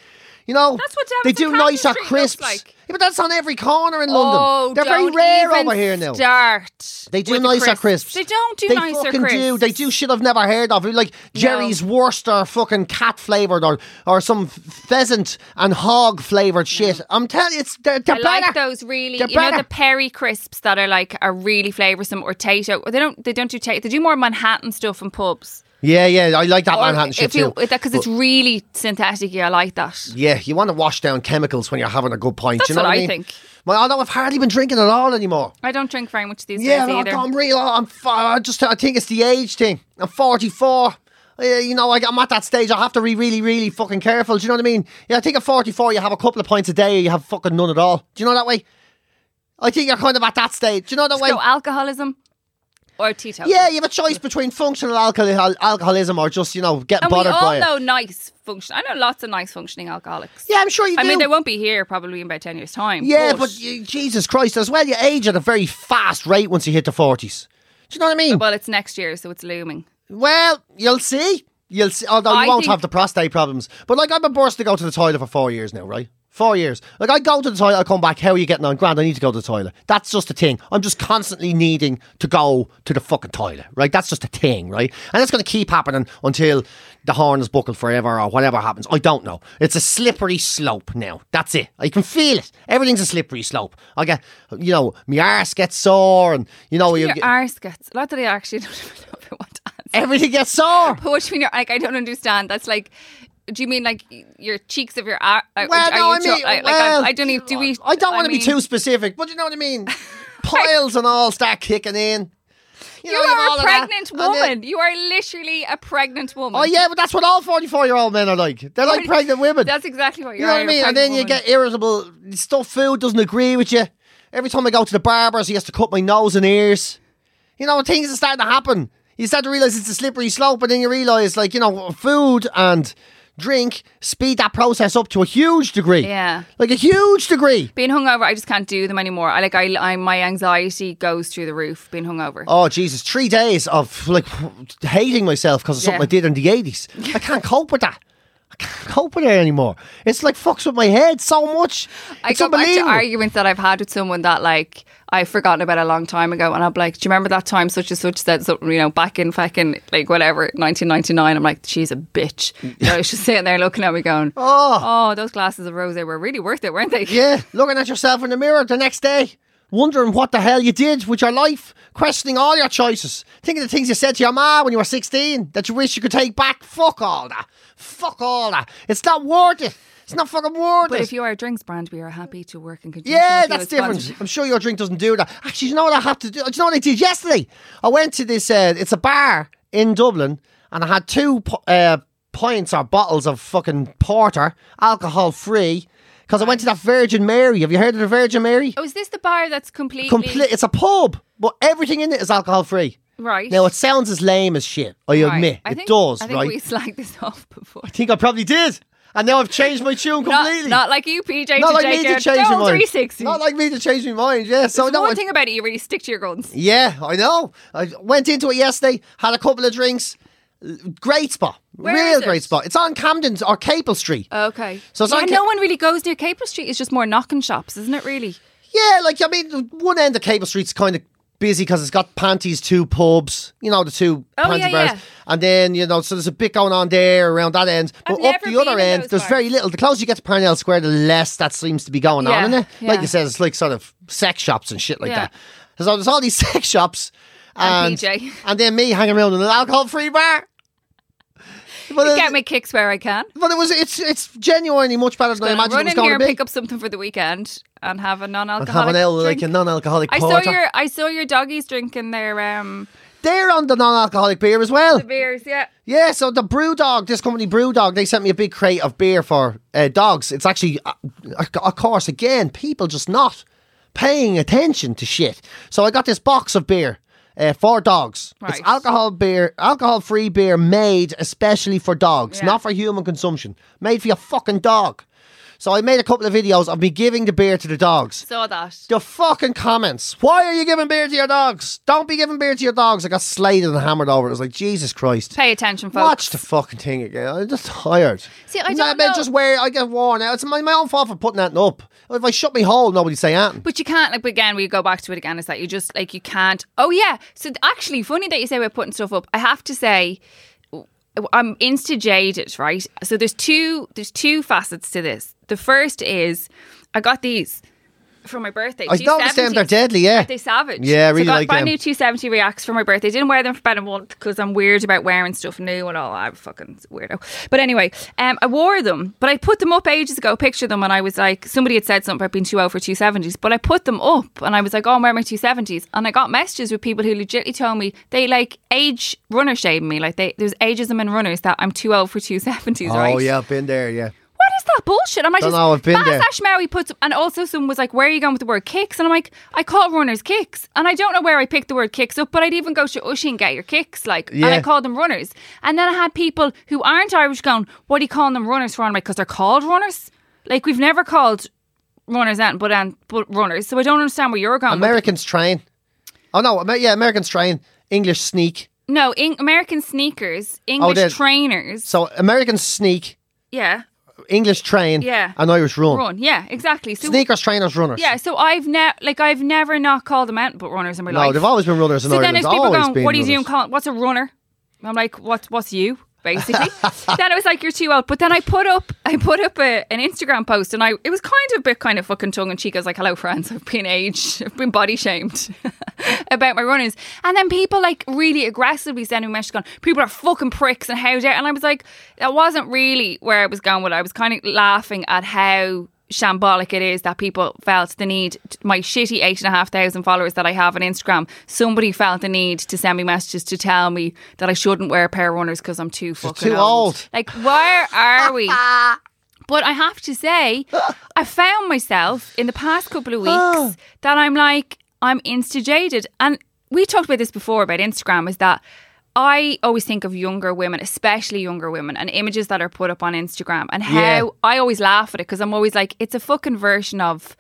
You know, That's what they do Camden nicer crisps. like. Yeah, but that's on every corner in London. Oh, They're very rare over here now. Start. They do the nicer crisps. They don't do they nicer fucking crisps. do. They do shit I've never heard of. Like Jerry's Worcester fucking cat flavored or or some pheasant and hog flavored shit. I'm telling you, it's they're, they're I better. like those really, They're you know, the Perri crisps that are like are really flavoursome or Tayto. They don't, they don't do Tayto. They do more Manhattan stuff in pubs. Yeah, yeah, I like that Or Manhattan shit you, too. because it's really synthetic. Yeah, I like that. Yeah, you want to wash down chemicals when you're having a good pint. That's you know what what I mean? think. Well, although I've hardly been drinking at all anymore. I don't drink very much these Yeah, days either. I'm real. I'm. I just. I think it's the age thing. I'm 44. Uh, you know, like I'm at that stage. I have to be really, really fucking careful. Do you know what I mean? Yeah, I think at 44, you have a couple of pints a day, you have fucking none at all. Do you know that way? I think you're kind of at that stage. Do you know that way? So alcoholism or teetotal. yeah, you have a choice between functional alcohol- alcoholism or just you know getting And we all by know it. nice function. I know lots of nice functioning alcoholics. Yeah, I'm sure you I do. mean, they won't be here probably in about 10 years' time. Yeah, but you, Jesus Christ, as well, you age at a very fast rate once you hit the 40s. Do you know what I mean? Well, it's next year, so it's looming. Well, you'll see. You'll see. Although you I won't think- have the prostate problems. But like, I've been forced to go to the toilet for four years now, right? Four years. Like, I go to the toilet, I come back. How are you getting on? Grand, I need to go to the toilet. That's just a thing. I'm just constantly needing to go to the fucking toilet, right? That's just a thing, right? And it's going to keep happening until the horn is buckled forever or whatever happens. I don't know. It's a slippery slope now. That's it. I can feel it. Everything's a slippery slope. I get, you know, my arse gets sore and, you know, you Your get, arse gets. Not that I actually don't even know if I want to answer. everything gets sore. But what do you mean? Like, I don't understand. That's like. Do you mean like your cheeks of your arse? Uh, well, are no, you I mean, tro- like, well, I, I don't even. Do we? I don't want to mean, be too specific, but you know what I mean. Piles and all start kicking in. You, know, you've all are a pregnant and then- woman. You are literally a pregnant woman. Oh yeah, but that's what all forty-four-year-old men are like. They're like pregnant women. That's exactly what you are. you're. know what I mean? And then you get irritable. Stuff food doesn't agree with you. Every time I go to the barbers, he has to cut my nose and ears. You know, things are starting to happen. You start to realize it's a slippery slope, and then you realize, like, you know, food and drink speed that process up to a huge degree. Yeah. like a huge degree. being hungover. I just can't do them anymore. I like. I, I my anxiety goes through the roof. Being hungover. Oh Jesus! Three days of like hating myself because of something Yeah. I did in the eighties. I can't cope with that. I can't cope with it anymore. It's like fucks with my head so much. I It's go back to arguments that I've had with someone that like I've forgotten about a long time ago, and I'm like, "Do you remember that time such and such said something? You know, back in fucking like whatever 1999." I'm like, "She's a bitch." You know, she's sitting there looking at me, going, Oh. "Oh, those glasses of rose they were really worth it, weren't they?" Yeah, looking at yourself in the mirror the next day, wondering what the hell you did with your life, questioning all your choices, thinking of the things you said to your ma when you were 16 that you wish you could take back. Fuck all that. Fuck all that. It's not worth it. It's not fucking worth But it. if you are a drinks brand, we are happy to work in conjunction. Yeah, that's different. I'm sure your drink doesn't do that. Actually, you know what I have to do? Do you know what I did yesterday? I went to this. Uh, it's a bar in Dublin, and I had two uh, pints or bottles of fucking porter, alcohol free, because I went to that Virgin Mary. Have you heard of the Virgin Mary? Oh, is this the bar that's completely Complete. It's a pub, but everything in it is alcohol free. right? Now it sounds as lame as shit. I Right. admit I it think, does. I think right? we slagged this off before. I think I probably did, and now I've changed my tune completely. not like you, PJ. Not to like me to change my mind. 360. Not like me to change my mind. Yeah. So There's no, one I- thing about it, you really stick to your guns. Yeah, I know. I went into it yesterday, had a couple of drinks, Great spot. Where Real is it? great spot. It's on Camden or Capel Street. Okay. So it's yeah, on no one really goes near Capel Street. It's just more knocking shops, isn't it? Really. Yeah, like I mean, one end of Capel Street's kind of busy because it's got Panti's two pubs, you know, the two Oh, Panti yeah, bars, yeah. and then you know, so there's a bit going on there around that end. I've But up never the other end, there's bars. very little. The closer you get to Parnell Square, the less that seems to be going on, isn't it? Like you said, it's like sort of sex shops and shit like that. So there's all these sex shops. And And, and then me hanging around in an alcohol-free bar. But, Get my kicks where I can. but it was it's it's genuinely much better than I imagined it was in going here to and be. pick up something for the weekend and have a non-alcoholic have an ale like a non-alcoholic I saw porter. your I saw your doggies drinking their um They're on the non-alcoholic beer as well. the beers. Yeah. Yeah, so the Brewdog, this company Brewdog, they sent me a big crate of beer for uh, dogs. It's actually, uh, of course, again, people just not paying attention to shit. So I got this box of beer uh, for dogs. It's alcohol beer, alcohol-free beer made especially for dogs, Yeah. not for human consumption. Made for your fucking dog. So I made a couple of videos of me giving the beer to the dogs. Saw that. The fucking comments. Why are you giving beer to your dogs? Don't be giving beer to your dogs. I got slated and hammered over it. Was like, Jesus Christ. Pay attention, folks. Watch the fucking thing again. I'm just tired. See, I don't know. just wear. I get worn out. It's my, my own fault for putting that up. If I shut me hole, nobody say anything. But you can't, like, again, we go back to it again, is that you just, like, you can't. Oh, yeah. So, actually, funny that you say we're putting stuff up. I have to say, I'm insta jaded, right? So, there's two, there's two facets to this. The first is, I got these for my birthday. I noticed them. They're deadly. Yeah. They savage? Yeah, I really so I got like brand them. new 270 Reacts for my birthday. Didn't wear them for about a month because I'm weird about wearing stuff new and all. I'm a fucking weirdo. But anyway, um, I wore them, but I put them up ages ago, picture them, and I was like, somebody had said something about being too old for 270s, but I put them up and I was like, oh, I'm wearing my 270s. And I got messages with people who legitimately told me they like age runner shame me. Like, they, there's ageism in runners that I'm too old for 270s, right? Oh yeah, I've been there. Yeah. Is that bullshit? I'm like, Don't just, know, I've been Baz there. Ashmawi puts, and also someone was like, "Where are you going with the word kicks?" And I'm like, "I call runners kicks," and I don't know where I picked the word kicks up, but I'd even go to Ushi and get your kicks, like, and I Yeah. call them runners. And then I had people who aren't Irish going, "What are you calling them runners for?" I'm like, "Because they're called runners. Like we've never called runners and but and but runners, so I don't understand where you're going." Americans train. Oh no, yeah, Americans train. English sneak. no, in, American sneakers, oh, English they're- trainers, So Americans sneak, yeah, English train, Yeah. and Irish run. run, yeah, exactly. So Sneakers, trainers, runners. Yeah, so I've never like I've never not called them out but runners in my No, life. No, they've always been runners in so then Ireland. there's people always going, "What are you doing? what's a runner?" I'm like, "What's what's you?" Basically. then it was like, "You're too old." But then I put up I put up a, an Instagram post and I it was kind of a bit kind of fucking tongue in cheek. I was like, "Hello, friends. I've been aged. I've been body shamed about my runners." And then people like really aggressively sending me messages going, "People are fucking pricks and how dare." And I was like, that wasn't really where I was going with. it. I was kind of laughing at how shambolic it is that people felt the need my shitty eight and a half thousand followers that I have on Instagram somebody felt the need to send me messages to tell me that I shouldn't wear a pair of runners because I'm too fucking too old. like where are we? But I have to say I found myself in the past couple of weeks that I'm like I'm insta jaded and we talked about this before about Instagram is that I always think of younger women, especially younger women, and images that are put up on Instagram, and how Yeah. I always laugh at it because I'm always like, it's a fucking version of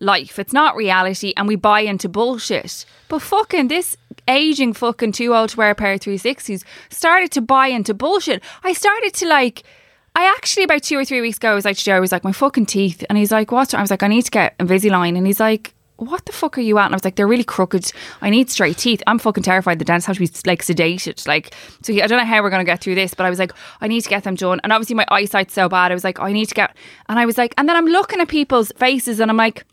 life. It's not reality, and we buy into bullshit. But fucking this aging fucking too old to wear a pair of 360s started to buy into bullshit. I started to like. I actually about two or three weeks ago I was like Joe, I was like my fucking teeth, and he's like, "What?" I was like, "I need to get Invisalign," and he's like, "What the fuck are you at?" And I was like, "They're really crooked. I need straight teeth. I'm fucking terrified. The dentist has to be like sedated. Like, so he, I don't know how we're gonna get through this, but I was like, I need to get them done. And obviously my eyesight's so bad. I was like, I need to get, and I was like, and then I'm looking at people's faces, and I'm like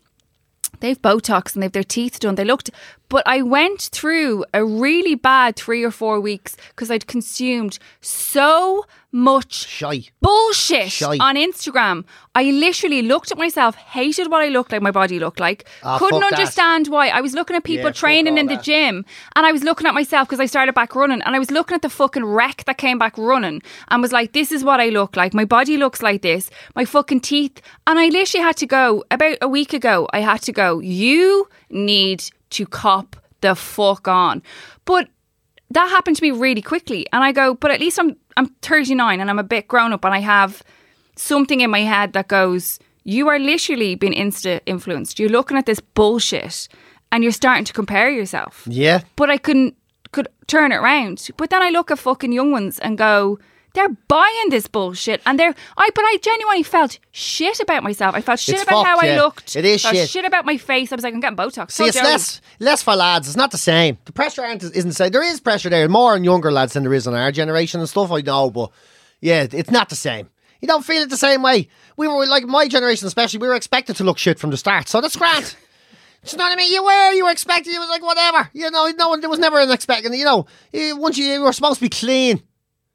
they've Botox and they've their teeth done. They looked, but I went through a really bad three or four weeks because I'd consumed so much Shy. bullshit Shite. on Instagram. I literally looked at myself, hated what I looked like, my body looked like, Ah, couldn't fuck that. understand why. I was looking at people Yeah, fuck training all in the that. gym and I was looking at myself because I started back running and I was looking at the fucking wreck that came back running and was like, this is what I look like. My body looks like this. My fucking teeth. And I literally had to go, about a week ago, I had to go, you need to cop the fuck on. But that happened to me really quickly and i go but at least i'm i'm 39 and i'm a bit grown up and i have something in my head that goes you are literally being insta influenced you're looking at this bullshit and you're starting to compare yourself Yeah. but i couldn't could turn it around. But then I look at fucking young ones and go, they're buying this bullshit, and they're I. But I genuinely felt shit about myself. I felt shit It's about how fucked, I looked. It is I felt shit. shit about my face. I was like, I'm getting Botox. See, So it's Joey. less less for lads. It's not the same. The pressure aren't, isn't the same. There is pressure there, more on younger lads than there is on our generation and stuff. I know, but yeah, it's not the same. You don't feel it the same way. We were like my generation, especially. We were expected to look shit from the start, so that's grand. Do you know what I mean? You were, you were expected. It was like whatever. You know, no one. There was never an expecting. You know, eh, once you, you were supposed to be clean.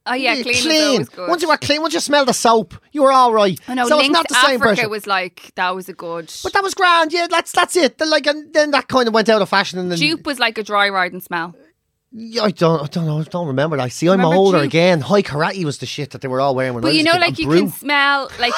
Oh yeah, clean. Once you were clean, once you smelled the soap, you were all right. I know. so it's not the same Africa pressure. was like that was a good. but that was grand. Yeah, that's that's it. Like, and then that kind of went out of fashion. And then Joop was like a dry riding smell. Yeah, I don't, I don't know, I don't remember. I see, I'm Remember older Joop? again. Hai Karate was the shit that they were all wearing when I But was you know, like you brew. can smell, like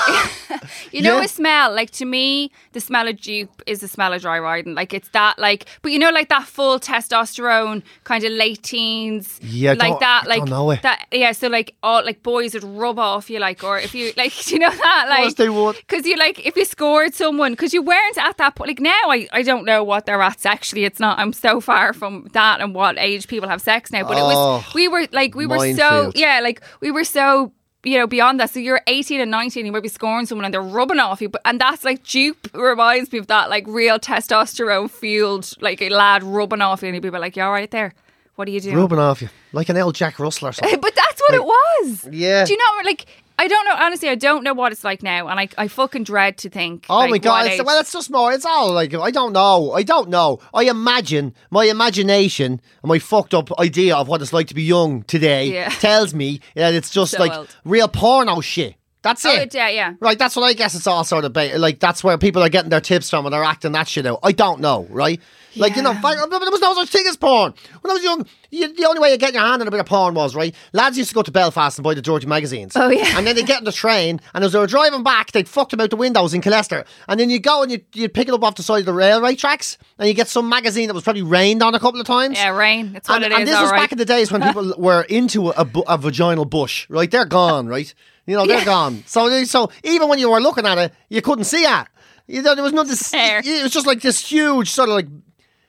you know, Yeah. a smell. Like to me, the smell of Joop is the smell of dry riding. Like it's that, like, but you know, like that full testosterone kind of late teens, Yeah, like that, I like don't know it. that. Yeah, so like all like boys would rub off you, like, or if you like, do you know that, like, course they would. because you like if you scored someone because you weren't at that point. Like now, I I don't know what they're at sexually. It's not. I'm so far from that and what age people have sex now. But it Oh, was we were like we were so yeah, like we were so you know beyond that. So you're 18 and 19, you might be scoring someone and they're rubbing off you, but and that's like Joop reminds me of that like real testosterone fueled like a lad rubbing off you, and you'd be like, "You all right there? What are you doing?" rubbing off you like an old Jack Russell or something. but that's what it was. Yeah. Do you know like? I don't know. Honestly, I don't know what it's like now, and I, I fucking dread to think. Oh like, my god! It's, well, it's just more. It's all like I don't know. I don't know. I imagine my imagination and my fucked up idea of what it's like to be young today Yeah. tells me that it's just So like old. real porno shit. That's Oh, it. yeah, yeah. Right, that's what I guess it's all sort of ba- like. That's where people are getting their tips from and they're acting that shit out. I don't know, right? Like you know, there was no such thing as porn when I was young. You, the only way you get your hand on a bit of porn was right. Lads used to go to Belfast and buy the dirty magazines. Oh, yeah. and then they get on the train, and as they were driving back, they'd fuck them out the windows in Colester. And then you go and you you pick it up off the side of the railway tracks, and you get some magazine that was probably rained on a couple of times. Yeah, rain. It's what And, it and this was right. back in the days when people were into a, bu- a vaginal bush, right? They're gone, right? You know, they're Yeah. gone. So, so even when you were looking at it, you couldn't see it. You know, there was nothing. Hair. It was just like this huge sort of like,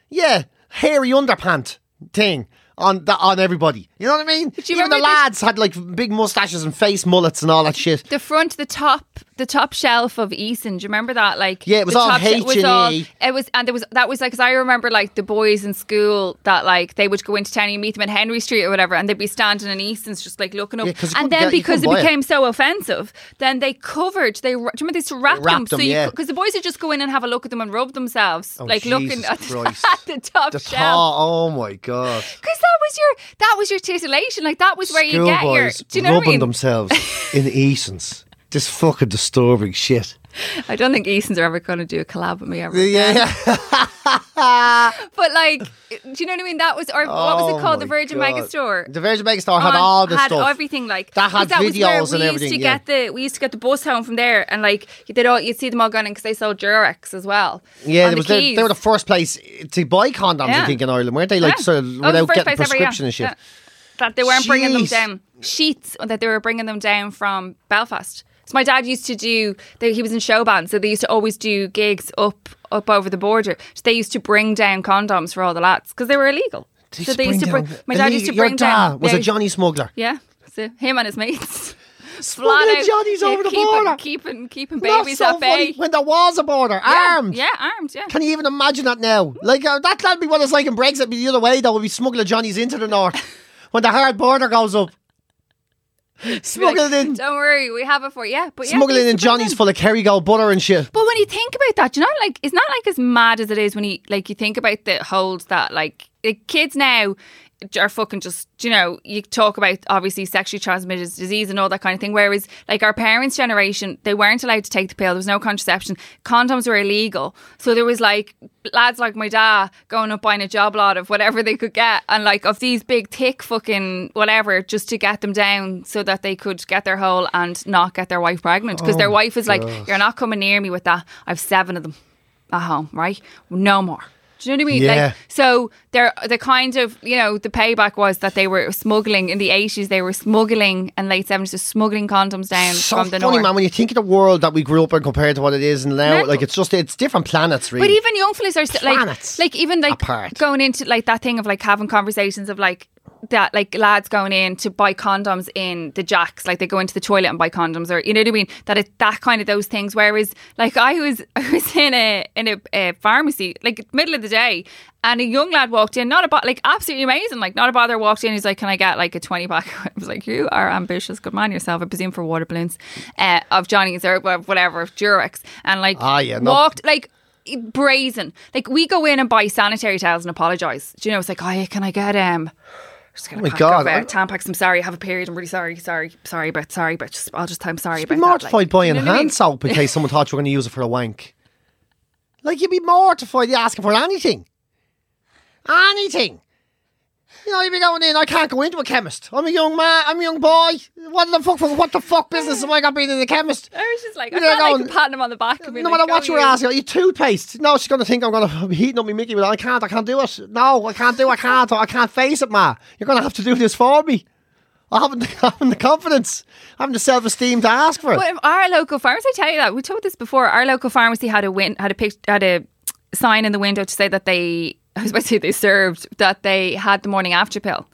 yeah, hairy underpant thing on that on everybody. You know what I mean? But you even the remember this- lads had like big mustaches and face mullets and all that shit. the front, the top, the top shelf of Eason. Do you remember that? Like, Yeah, it was all top shelf was H&E. all- It was, and there was that was like because I remember like the boys in school that like they would go into town and meet them at Henry Street or whatever, and they'd be standing in Eason's just like looking up. Yeah, 'cause you and then get- because it couldn't it. became so offensive, then they covered. They do you remember they used to wrap, Wrap them, them, so yeah. because the boys would just go in and have a look at them and rub themselves, Oh, like looking at, at the top The shelf. thaw, oh my god. Because that was your that was your titillation. Like that was where you get your. Do you know what I rubbing mean? themselves in Eason's. This fucking disturbing shit. I don't think Eason's are ever going to do a collab with me ever. Yeah, But like, do you know what I mean? That was, or what was Oh it called? my The Virgin God. Megastore. The Virgin Megastore had on- all the had stuff. everything like That had where videos and we everything, Used to yeah. get the we used to get the bus home from there, and like they'd all you'd see them all going in because they sold Durex as well. Yeah, the the, they were the first place to buy condoms, I think, in Ireland, weren't they? Like, Yeah. sort of Oh, without getting place ever, prescription yeah. and shit. That they weren't bringing them down sheets, that they were bringing them down from Belfast. So my dad used to do. They, he was in show band, so they used to always do gigs up up over the border. So they used to bring down condoms for all the lads because they were illegal. They so they used to bring. down- My dad used to bring Your dad down. was yeah, a Johnny smuggler. Yeah, so him and his mates. Smuggling out, Johnnies yeah, over the keeping, border. keeping keeping babies so at funny. bay. When there was a border, Yeah, armed. Yeah, armed. Yeah. Can you even imagine that now? Like uh, that that'd be what it's like in Brexit. Be the other way though. We'll be smuggling Johnnies into the north when the hard border goes up. Smuggling in, Don't worry, we have it for you. Yeah, but yeah, smuggling in used to bring Johnnies them. full of Kerrygold butter and shit. But when you think about that, you know, like it's not like as mad as it is when you like you think about the holds that like, like kids now are fucking just you know you talk about obviously sexually transmitted disease and all that kind of thing whereas like our parents generation they weren't allowed to take the pill. There was no contraception. Condoms were illegal. So there was like lads like my dad going up buying a job lot of whatever they could get and like of these big thick fucking whatever just to get them down so that they could get their hole and not get their wife pregnant. Because their oh wife is like you're not coming near me with that. I've seven of them at home right? No more Do you know what I mean? Yeah. Like, so they're the kind of you know the payback was that they were smuggling in the eighties. They were smuggling and late seventies, smuggling condoms down So from the funny, north. man. When you think of the world that we grew up in compared to what it is now, Mental. like it's just it's different planets, really. But even young fellas are still like, Planets like even like apart. going into like that thing of like having conversations of like that like lads going in to buy condoms in the jacks, like they go into the toilet and buy condoms, or you know what I mean? That it that kind of those things. Whereas like I was I was in a in a, a pharmacy like middle of the day. And a young lad walked in, not a bot, like absolutely amazing. Like not a bother walked in. He's like, "Can I get like a twenty pack?" I was like, "You are ambitious. Good man yourself." I presume for water balloons, uh, of Johnny's or whatever, of Durex, and like Ah, yeah, no. walked like brazen. Like we go in and buy sanitary towels and apologise. Do you know? It's like, oh, yeah, can I get um. Just gonna Oh my God, uh, I'm- Tampax. I'm sorry. I have a period. I'm really sorry. Sorry. Sorry, but sorry, but just I'll just. I'm sorry Be about that. mortified like, buying you know what I mean? soap in case someone thought you were going to use it for a wank. Like you'd be mortified asking for anything, anything. You know, you'd be going in. I can't go into a chemist. I'm a young man. I'm a young boy. What the fuck? What the fuck business have I got being in the chemist? I was just like, I You're felt like patting him on the back. No like, matter what oh, you're you." asking, you toothpaste. No, she's going to think I'm going to be heating up my Mickey. But I can't. I can't do it. No, I can't do. I can't. I can't face it, ma. You're going to have to do this for me. I haven't, I haven't the confidence, I haven't the self-esteem to ask for it. But if our local pharmacy, I tell you that we told this before. Our local pharmacy had a win, had a pic, had a sign in the window to say that they, I was about to say they served that they had the morning after pill.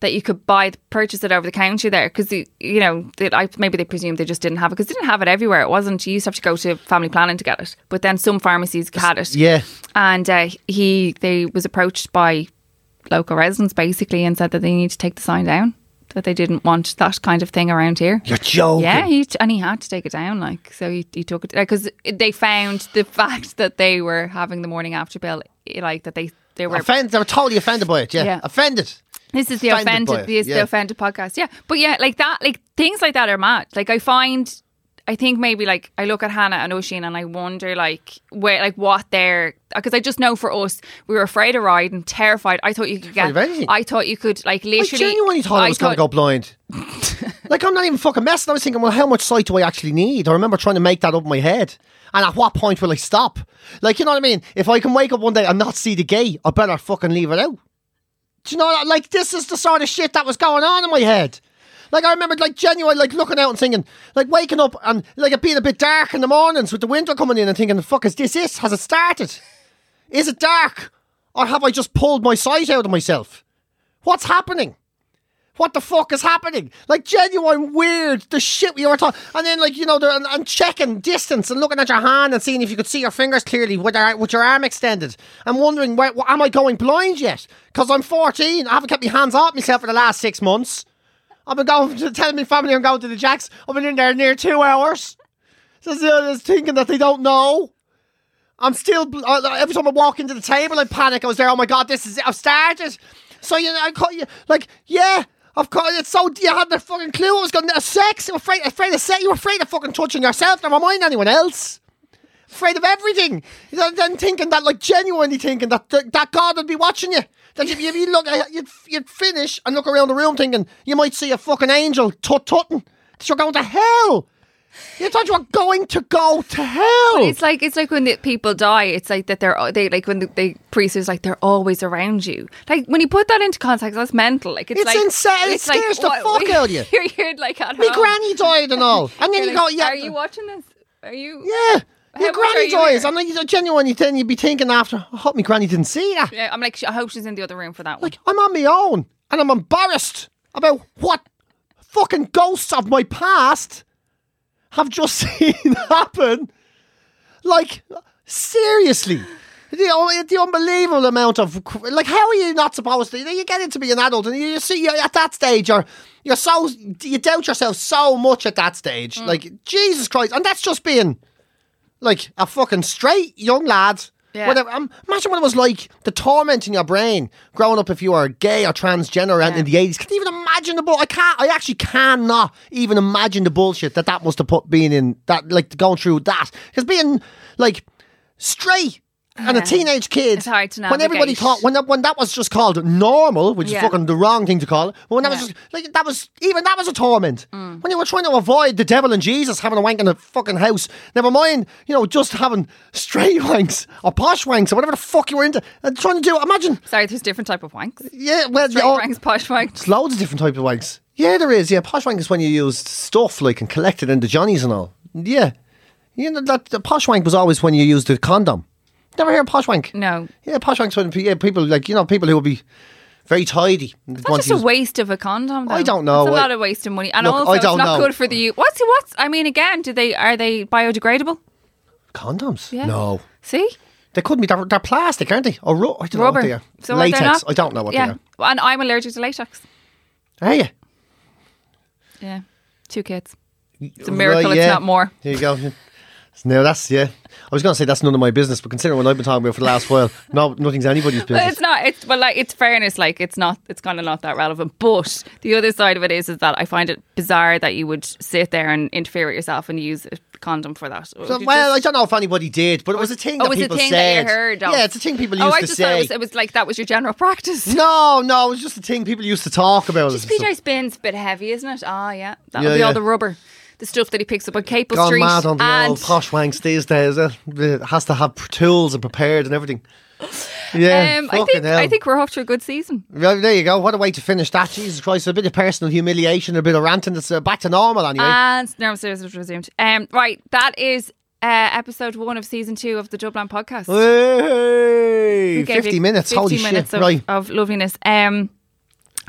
That you could buy, purchase it over the counter there because you know that I maybe they presumed they just didn't have it because they didn't have it everywhere. It wasn't you used to have to go to family planning to get it, but then some pharmacies had it. yeah. and uh, he they was approached by local residents basically and said that they need to take the sign down that they didn't want that kind of thing around here. You're joking. Yeah, he, and he had to take it down. Like, so he, he took it because they found the fact that they were having the morning after pill, like that they they were. Offended. They were totally offended by it. Yeah. Yeah. Offended. this is the offended offended. This is yeah. the offended podcast. Yeah, but yeah, like that, like things like that are mad. Like I find. I think maybe like I look at Hannah and Oisin and I wonder like where like what they're because I just know for us we were afraid of riding, terrified. I thought you could get. I thought you could like literally. I genuinely thought I was going to go blind. like, I'm not even fucking messing. I was thinking, well, how much sight do I actually need? I remember trying to make that up in my head. And at what point will I stop? Like, you know what I mean? If I can wake up one day and not see the gate, I better fucking leave it out. Do you know, like, this is the sort of shit that was going on in my head. Like, I remember, like, genuinely, like, looking out and thinking, like, waking up and, like, it being a bit dark in the mornings with the winter coming in and thinking, the fuck, is this it? Has it started? Is it dark? Or have I just pulled my sight out of myself? What's happening? What the fuck is happening? Like genuine weird, the shit you were talking, and then like you know, and, and checking distance and looking at your hand and seeing if you could see your fingers clearly with your with your arm extended, I'm wondering, where, am I going blind yet? Because I'm 14, I haven't kept my hands off myself for the last six months. I've been going to telling my family I'm going to the Jacks. I've been in there near two hours. So they're just thinking that they don't know. I'm still uh, every time I walk into the table, I panic. I was there. Oh my god, this is it. I've started. So you know, I call you like, yeah, I've caught it's so you had the fucking clue. I was going to sex. I'm afraid, afraid of sex. You were afraid of fucking touching yourself. Never mind anyone else. Afraid of everything. Then thinking that, like, genuinely thinking that that, God would be watching you. That if you, if you look, uh, you'd, you'd finish and look around the room thinking you might see a fucking angel tut tutting. That you're going to hell. You thought you were going to go to hell. It's like it's like when the people die. It's like that they're they like when the, priest is like they're always around you. Like when you put that into context, that's mental. Like it's, It's like, insane. It scares the fuck out of you. You're, you're like at My home. granny died and all. And then You're you go, like, yeah. Are you watching this? Are you? Yeah. How Your granny dies. And like, genuinely then you'd be thinking after, I hope my granny didn't see that. Yeah, I'm like, I hope she's in the other room for that one. Like, I'm on my own and I'm embarrassed about what fucking ghosts of my past have just seen happen. Like, seriously. The, the unbelievable amount of like how are you not supposed to you get into being an adult and you see you're at that stage you're you're so you doubt yourself so much at that stage Mm. like Jesus Christ and that's just being like a fucking straight young lad Yeah. whatever um, imagine what it was like the torment in your brain growing up if you were gay or transgender Yeah. in the 80s can't even imagine the bull I can't I actually cannot even imagine the bullshit that that must have put being in that like going through that because being like straight And a teenage kid, It's hard to when everybody thought when that, when that was just called normal, which Yeah. is fucking the wrong thing to call it. But when that was just like that was even that was a torment. Mm. When you were trying to avoid the devil and Jesus having a wank in a fucking house, never mind, you know, just having straight wanks or posh wanks or whatever the fuck you were into, and trying to do. Imagine, Sorry, there's different type of wanks. yeah, well, Straight all- wanks, posh wanks. There's loads of different types of wanks. Yeah, there is. Yeah, posh wank is when you use stuff like and collect it into Johnny's and all. Yeah, you know that the posh wank was always when you used the condom. Never hear of posh wank. No. Yeah, posh wank's when yeah, people like you know people who will be very tidy. That's just a waste of a condom. Though. I don't know. It's a I- lot of waste of money, and Look, also it's not know. good for the. What's what's? I mean, again, do they are they biodegradable? condoms. Yeah. No, See, they couldn't be. They're, they're plastic, aren't they? Or ru- I don't know what they rubber. are. So latex. not? I don't know what yeah. they are. And I'm allergic to latex. Are you? Yeah, two kids. It's a miracle Right, it's not more. There you go. No, that's yeah. I was going to say that's none of my business, but considering what I've been talking about for the last while, no, nothing's anybody's business. it's not. It's well, like it's fairness. Like it's not. It's kind of not that relevant. But the other side of it is, is that I find it bizarre that you would sit there and interfere with yourself and use a condom for that. So, well, I don't know if anybody did, but it was a thing Oh, that it was a people thing said. that you heard of. Yeah, it's a thing people oh, used I to just say. thought it was, it was like that was your general practice. No, no, it was just a thing people used to talk about. Just. PJ Spin's a bit heavy, isn't it? Ah, yeah. That'll Yeah, be yeah. all the rubber. The stuff that he picks up on Capel Gone Street. mad on the and old posh wanks these days. eh? It has to have tools and prepared and everything. Yeah, um, I think hell. I think we're off to a good season. Well, there you go. What a way to finish that. Jesus Christ. A bit of personal humiliation, a bit of ranting. It's uh, back to normal anyway. And nervous service was resumed. Um, right, that is uh, episode one of season two of the Dublin podcast. Hey, 50 minutes. 50 Holy minutes shit. of, right. of loveliness. Um,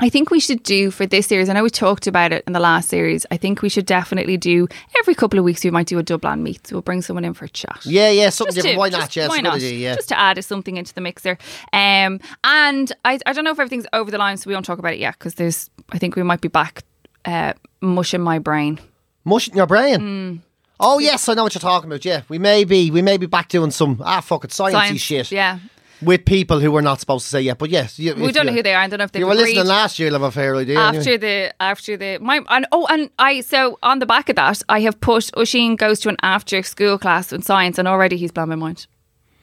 I think we should do for this series. I know we talked about it in the last series. I think we should definitely do every couple of weeks. We might do a Dublin meet. So we'll bring someone in for a chat. Yeah, yeah, something Just different. to- why just- not? Yeah, it's why not? idea, yeah. Just to add something into the mixer. Um, and I, I don't know if everything's over the line, so we won't talk about it yet because there's. I think we might be back uh, mushing my brain. Mush in your brain. Hmm. Oh yes, I know what you're talking about. Yeah, we may be, we may be back doing some ah fuck it sciencey Science, shit. Yeah, with people who we're not supposed to say yet. But yes, you, we don't know who they are. I don't know if you were listening last year, you'll have a fair idea. after the after the my and oh and I so on the back of that I have put Oisin goes to an after school class in science and already he's blown my mind.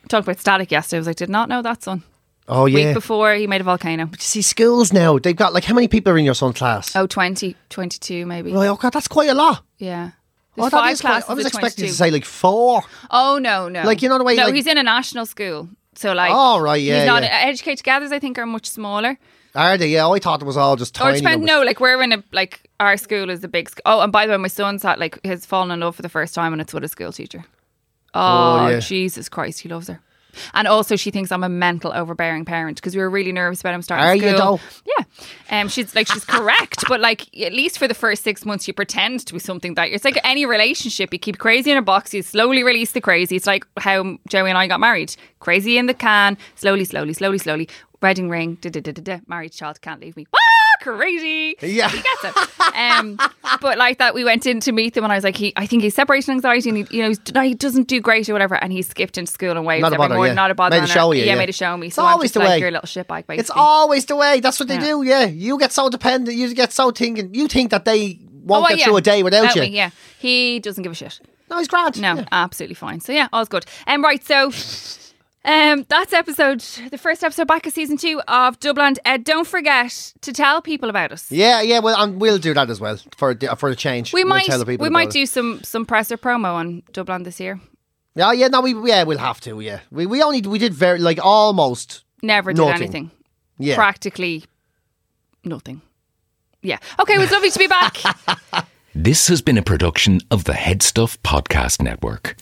Talked about static yesterday. I was like, did not know that son. oh yeah. Week before he made a volcano. You see, schools now they've got like how many people are in your son's class? Oh, 20, 22 maybe. Right, oh god, that's quite a lot. Yeah. Oh, There's five is quite- classes I was expecting 22. to say like four. Oh no, no. Like, you know the way, No, like- he's in a national school. So like Oh, right, yeah, He's not yeah. educate togethers I think are much smaller. Are they? Yeah, I thought it was all just tiny. depends. numbers. No, like we're in a like our school is a big. Sc- oh, and by the way, my son's had like has fallen in love for the first time, and it's with a school teacher. Oh, Oh, yeah. Jesus Christ, he loves her. And also, she thinks I'm a mental, overbearing parent because we were really nervous about him starting Are you school. though? Yeah, um, she's like she's correct, but like at least for the first six months, you pretend to be something that it's like any relationship. You keep crazy in a box, you slowly release the crazy. It's like how Joey and I got married, crazy in the can, slowly, slowly, slowly, slowly. Wedding ring, da da da da da. Married child can't leave me. Ah, crazy. Yeah. he gets it. Um, but like that, we went in to meet him, and I was like, he, I think he's separation anxiety, and he, you know, he's, he doesn't do great or whatever, and he skipped into school and waves Not a every bother, morning, yeah. not a bother. Made a show you, yeah, yeah. made a show me. It's so always just the like way. your little shitbag, basically. It's always the way. That's what they Yeah. do. Yeah, you get so dependent. You get so thinking. You think that they won't Oh, get yeah. through a day without you. me, yeah, he doesn't give a shit. No, he's grand. No, absolutely fine. So yeah, all's good. Um, right, so um, that's episode, the first episode back of season two of Dublin. Uh, don't forget to tell people about us. Yeah, yeah. Well, um, we'll do that as well for a- for a change. We We'll might tell the people we about might it. do some some presser promo on Dublin this year. Yeah, yeah. No, we yeah, we'll have to. Yeah, we we only we did very like almost. Never did Nothing. anything. Yeah. Practically nothing. Yeah. Okay, it was lovely to be back. This has been a production of the HeadStuff Podcast Network.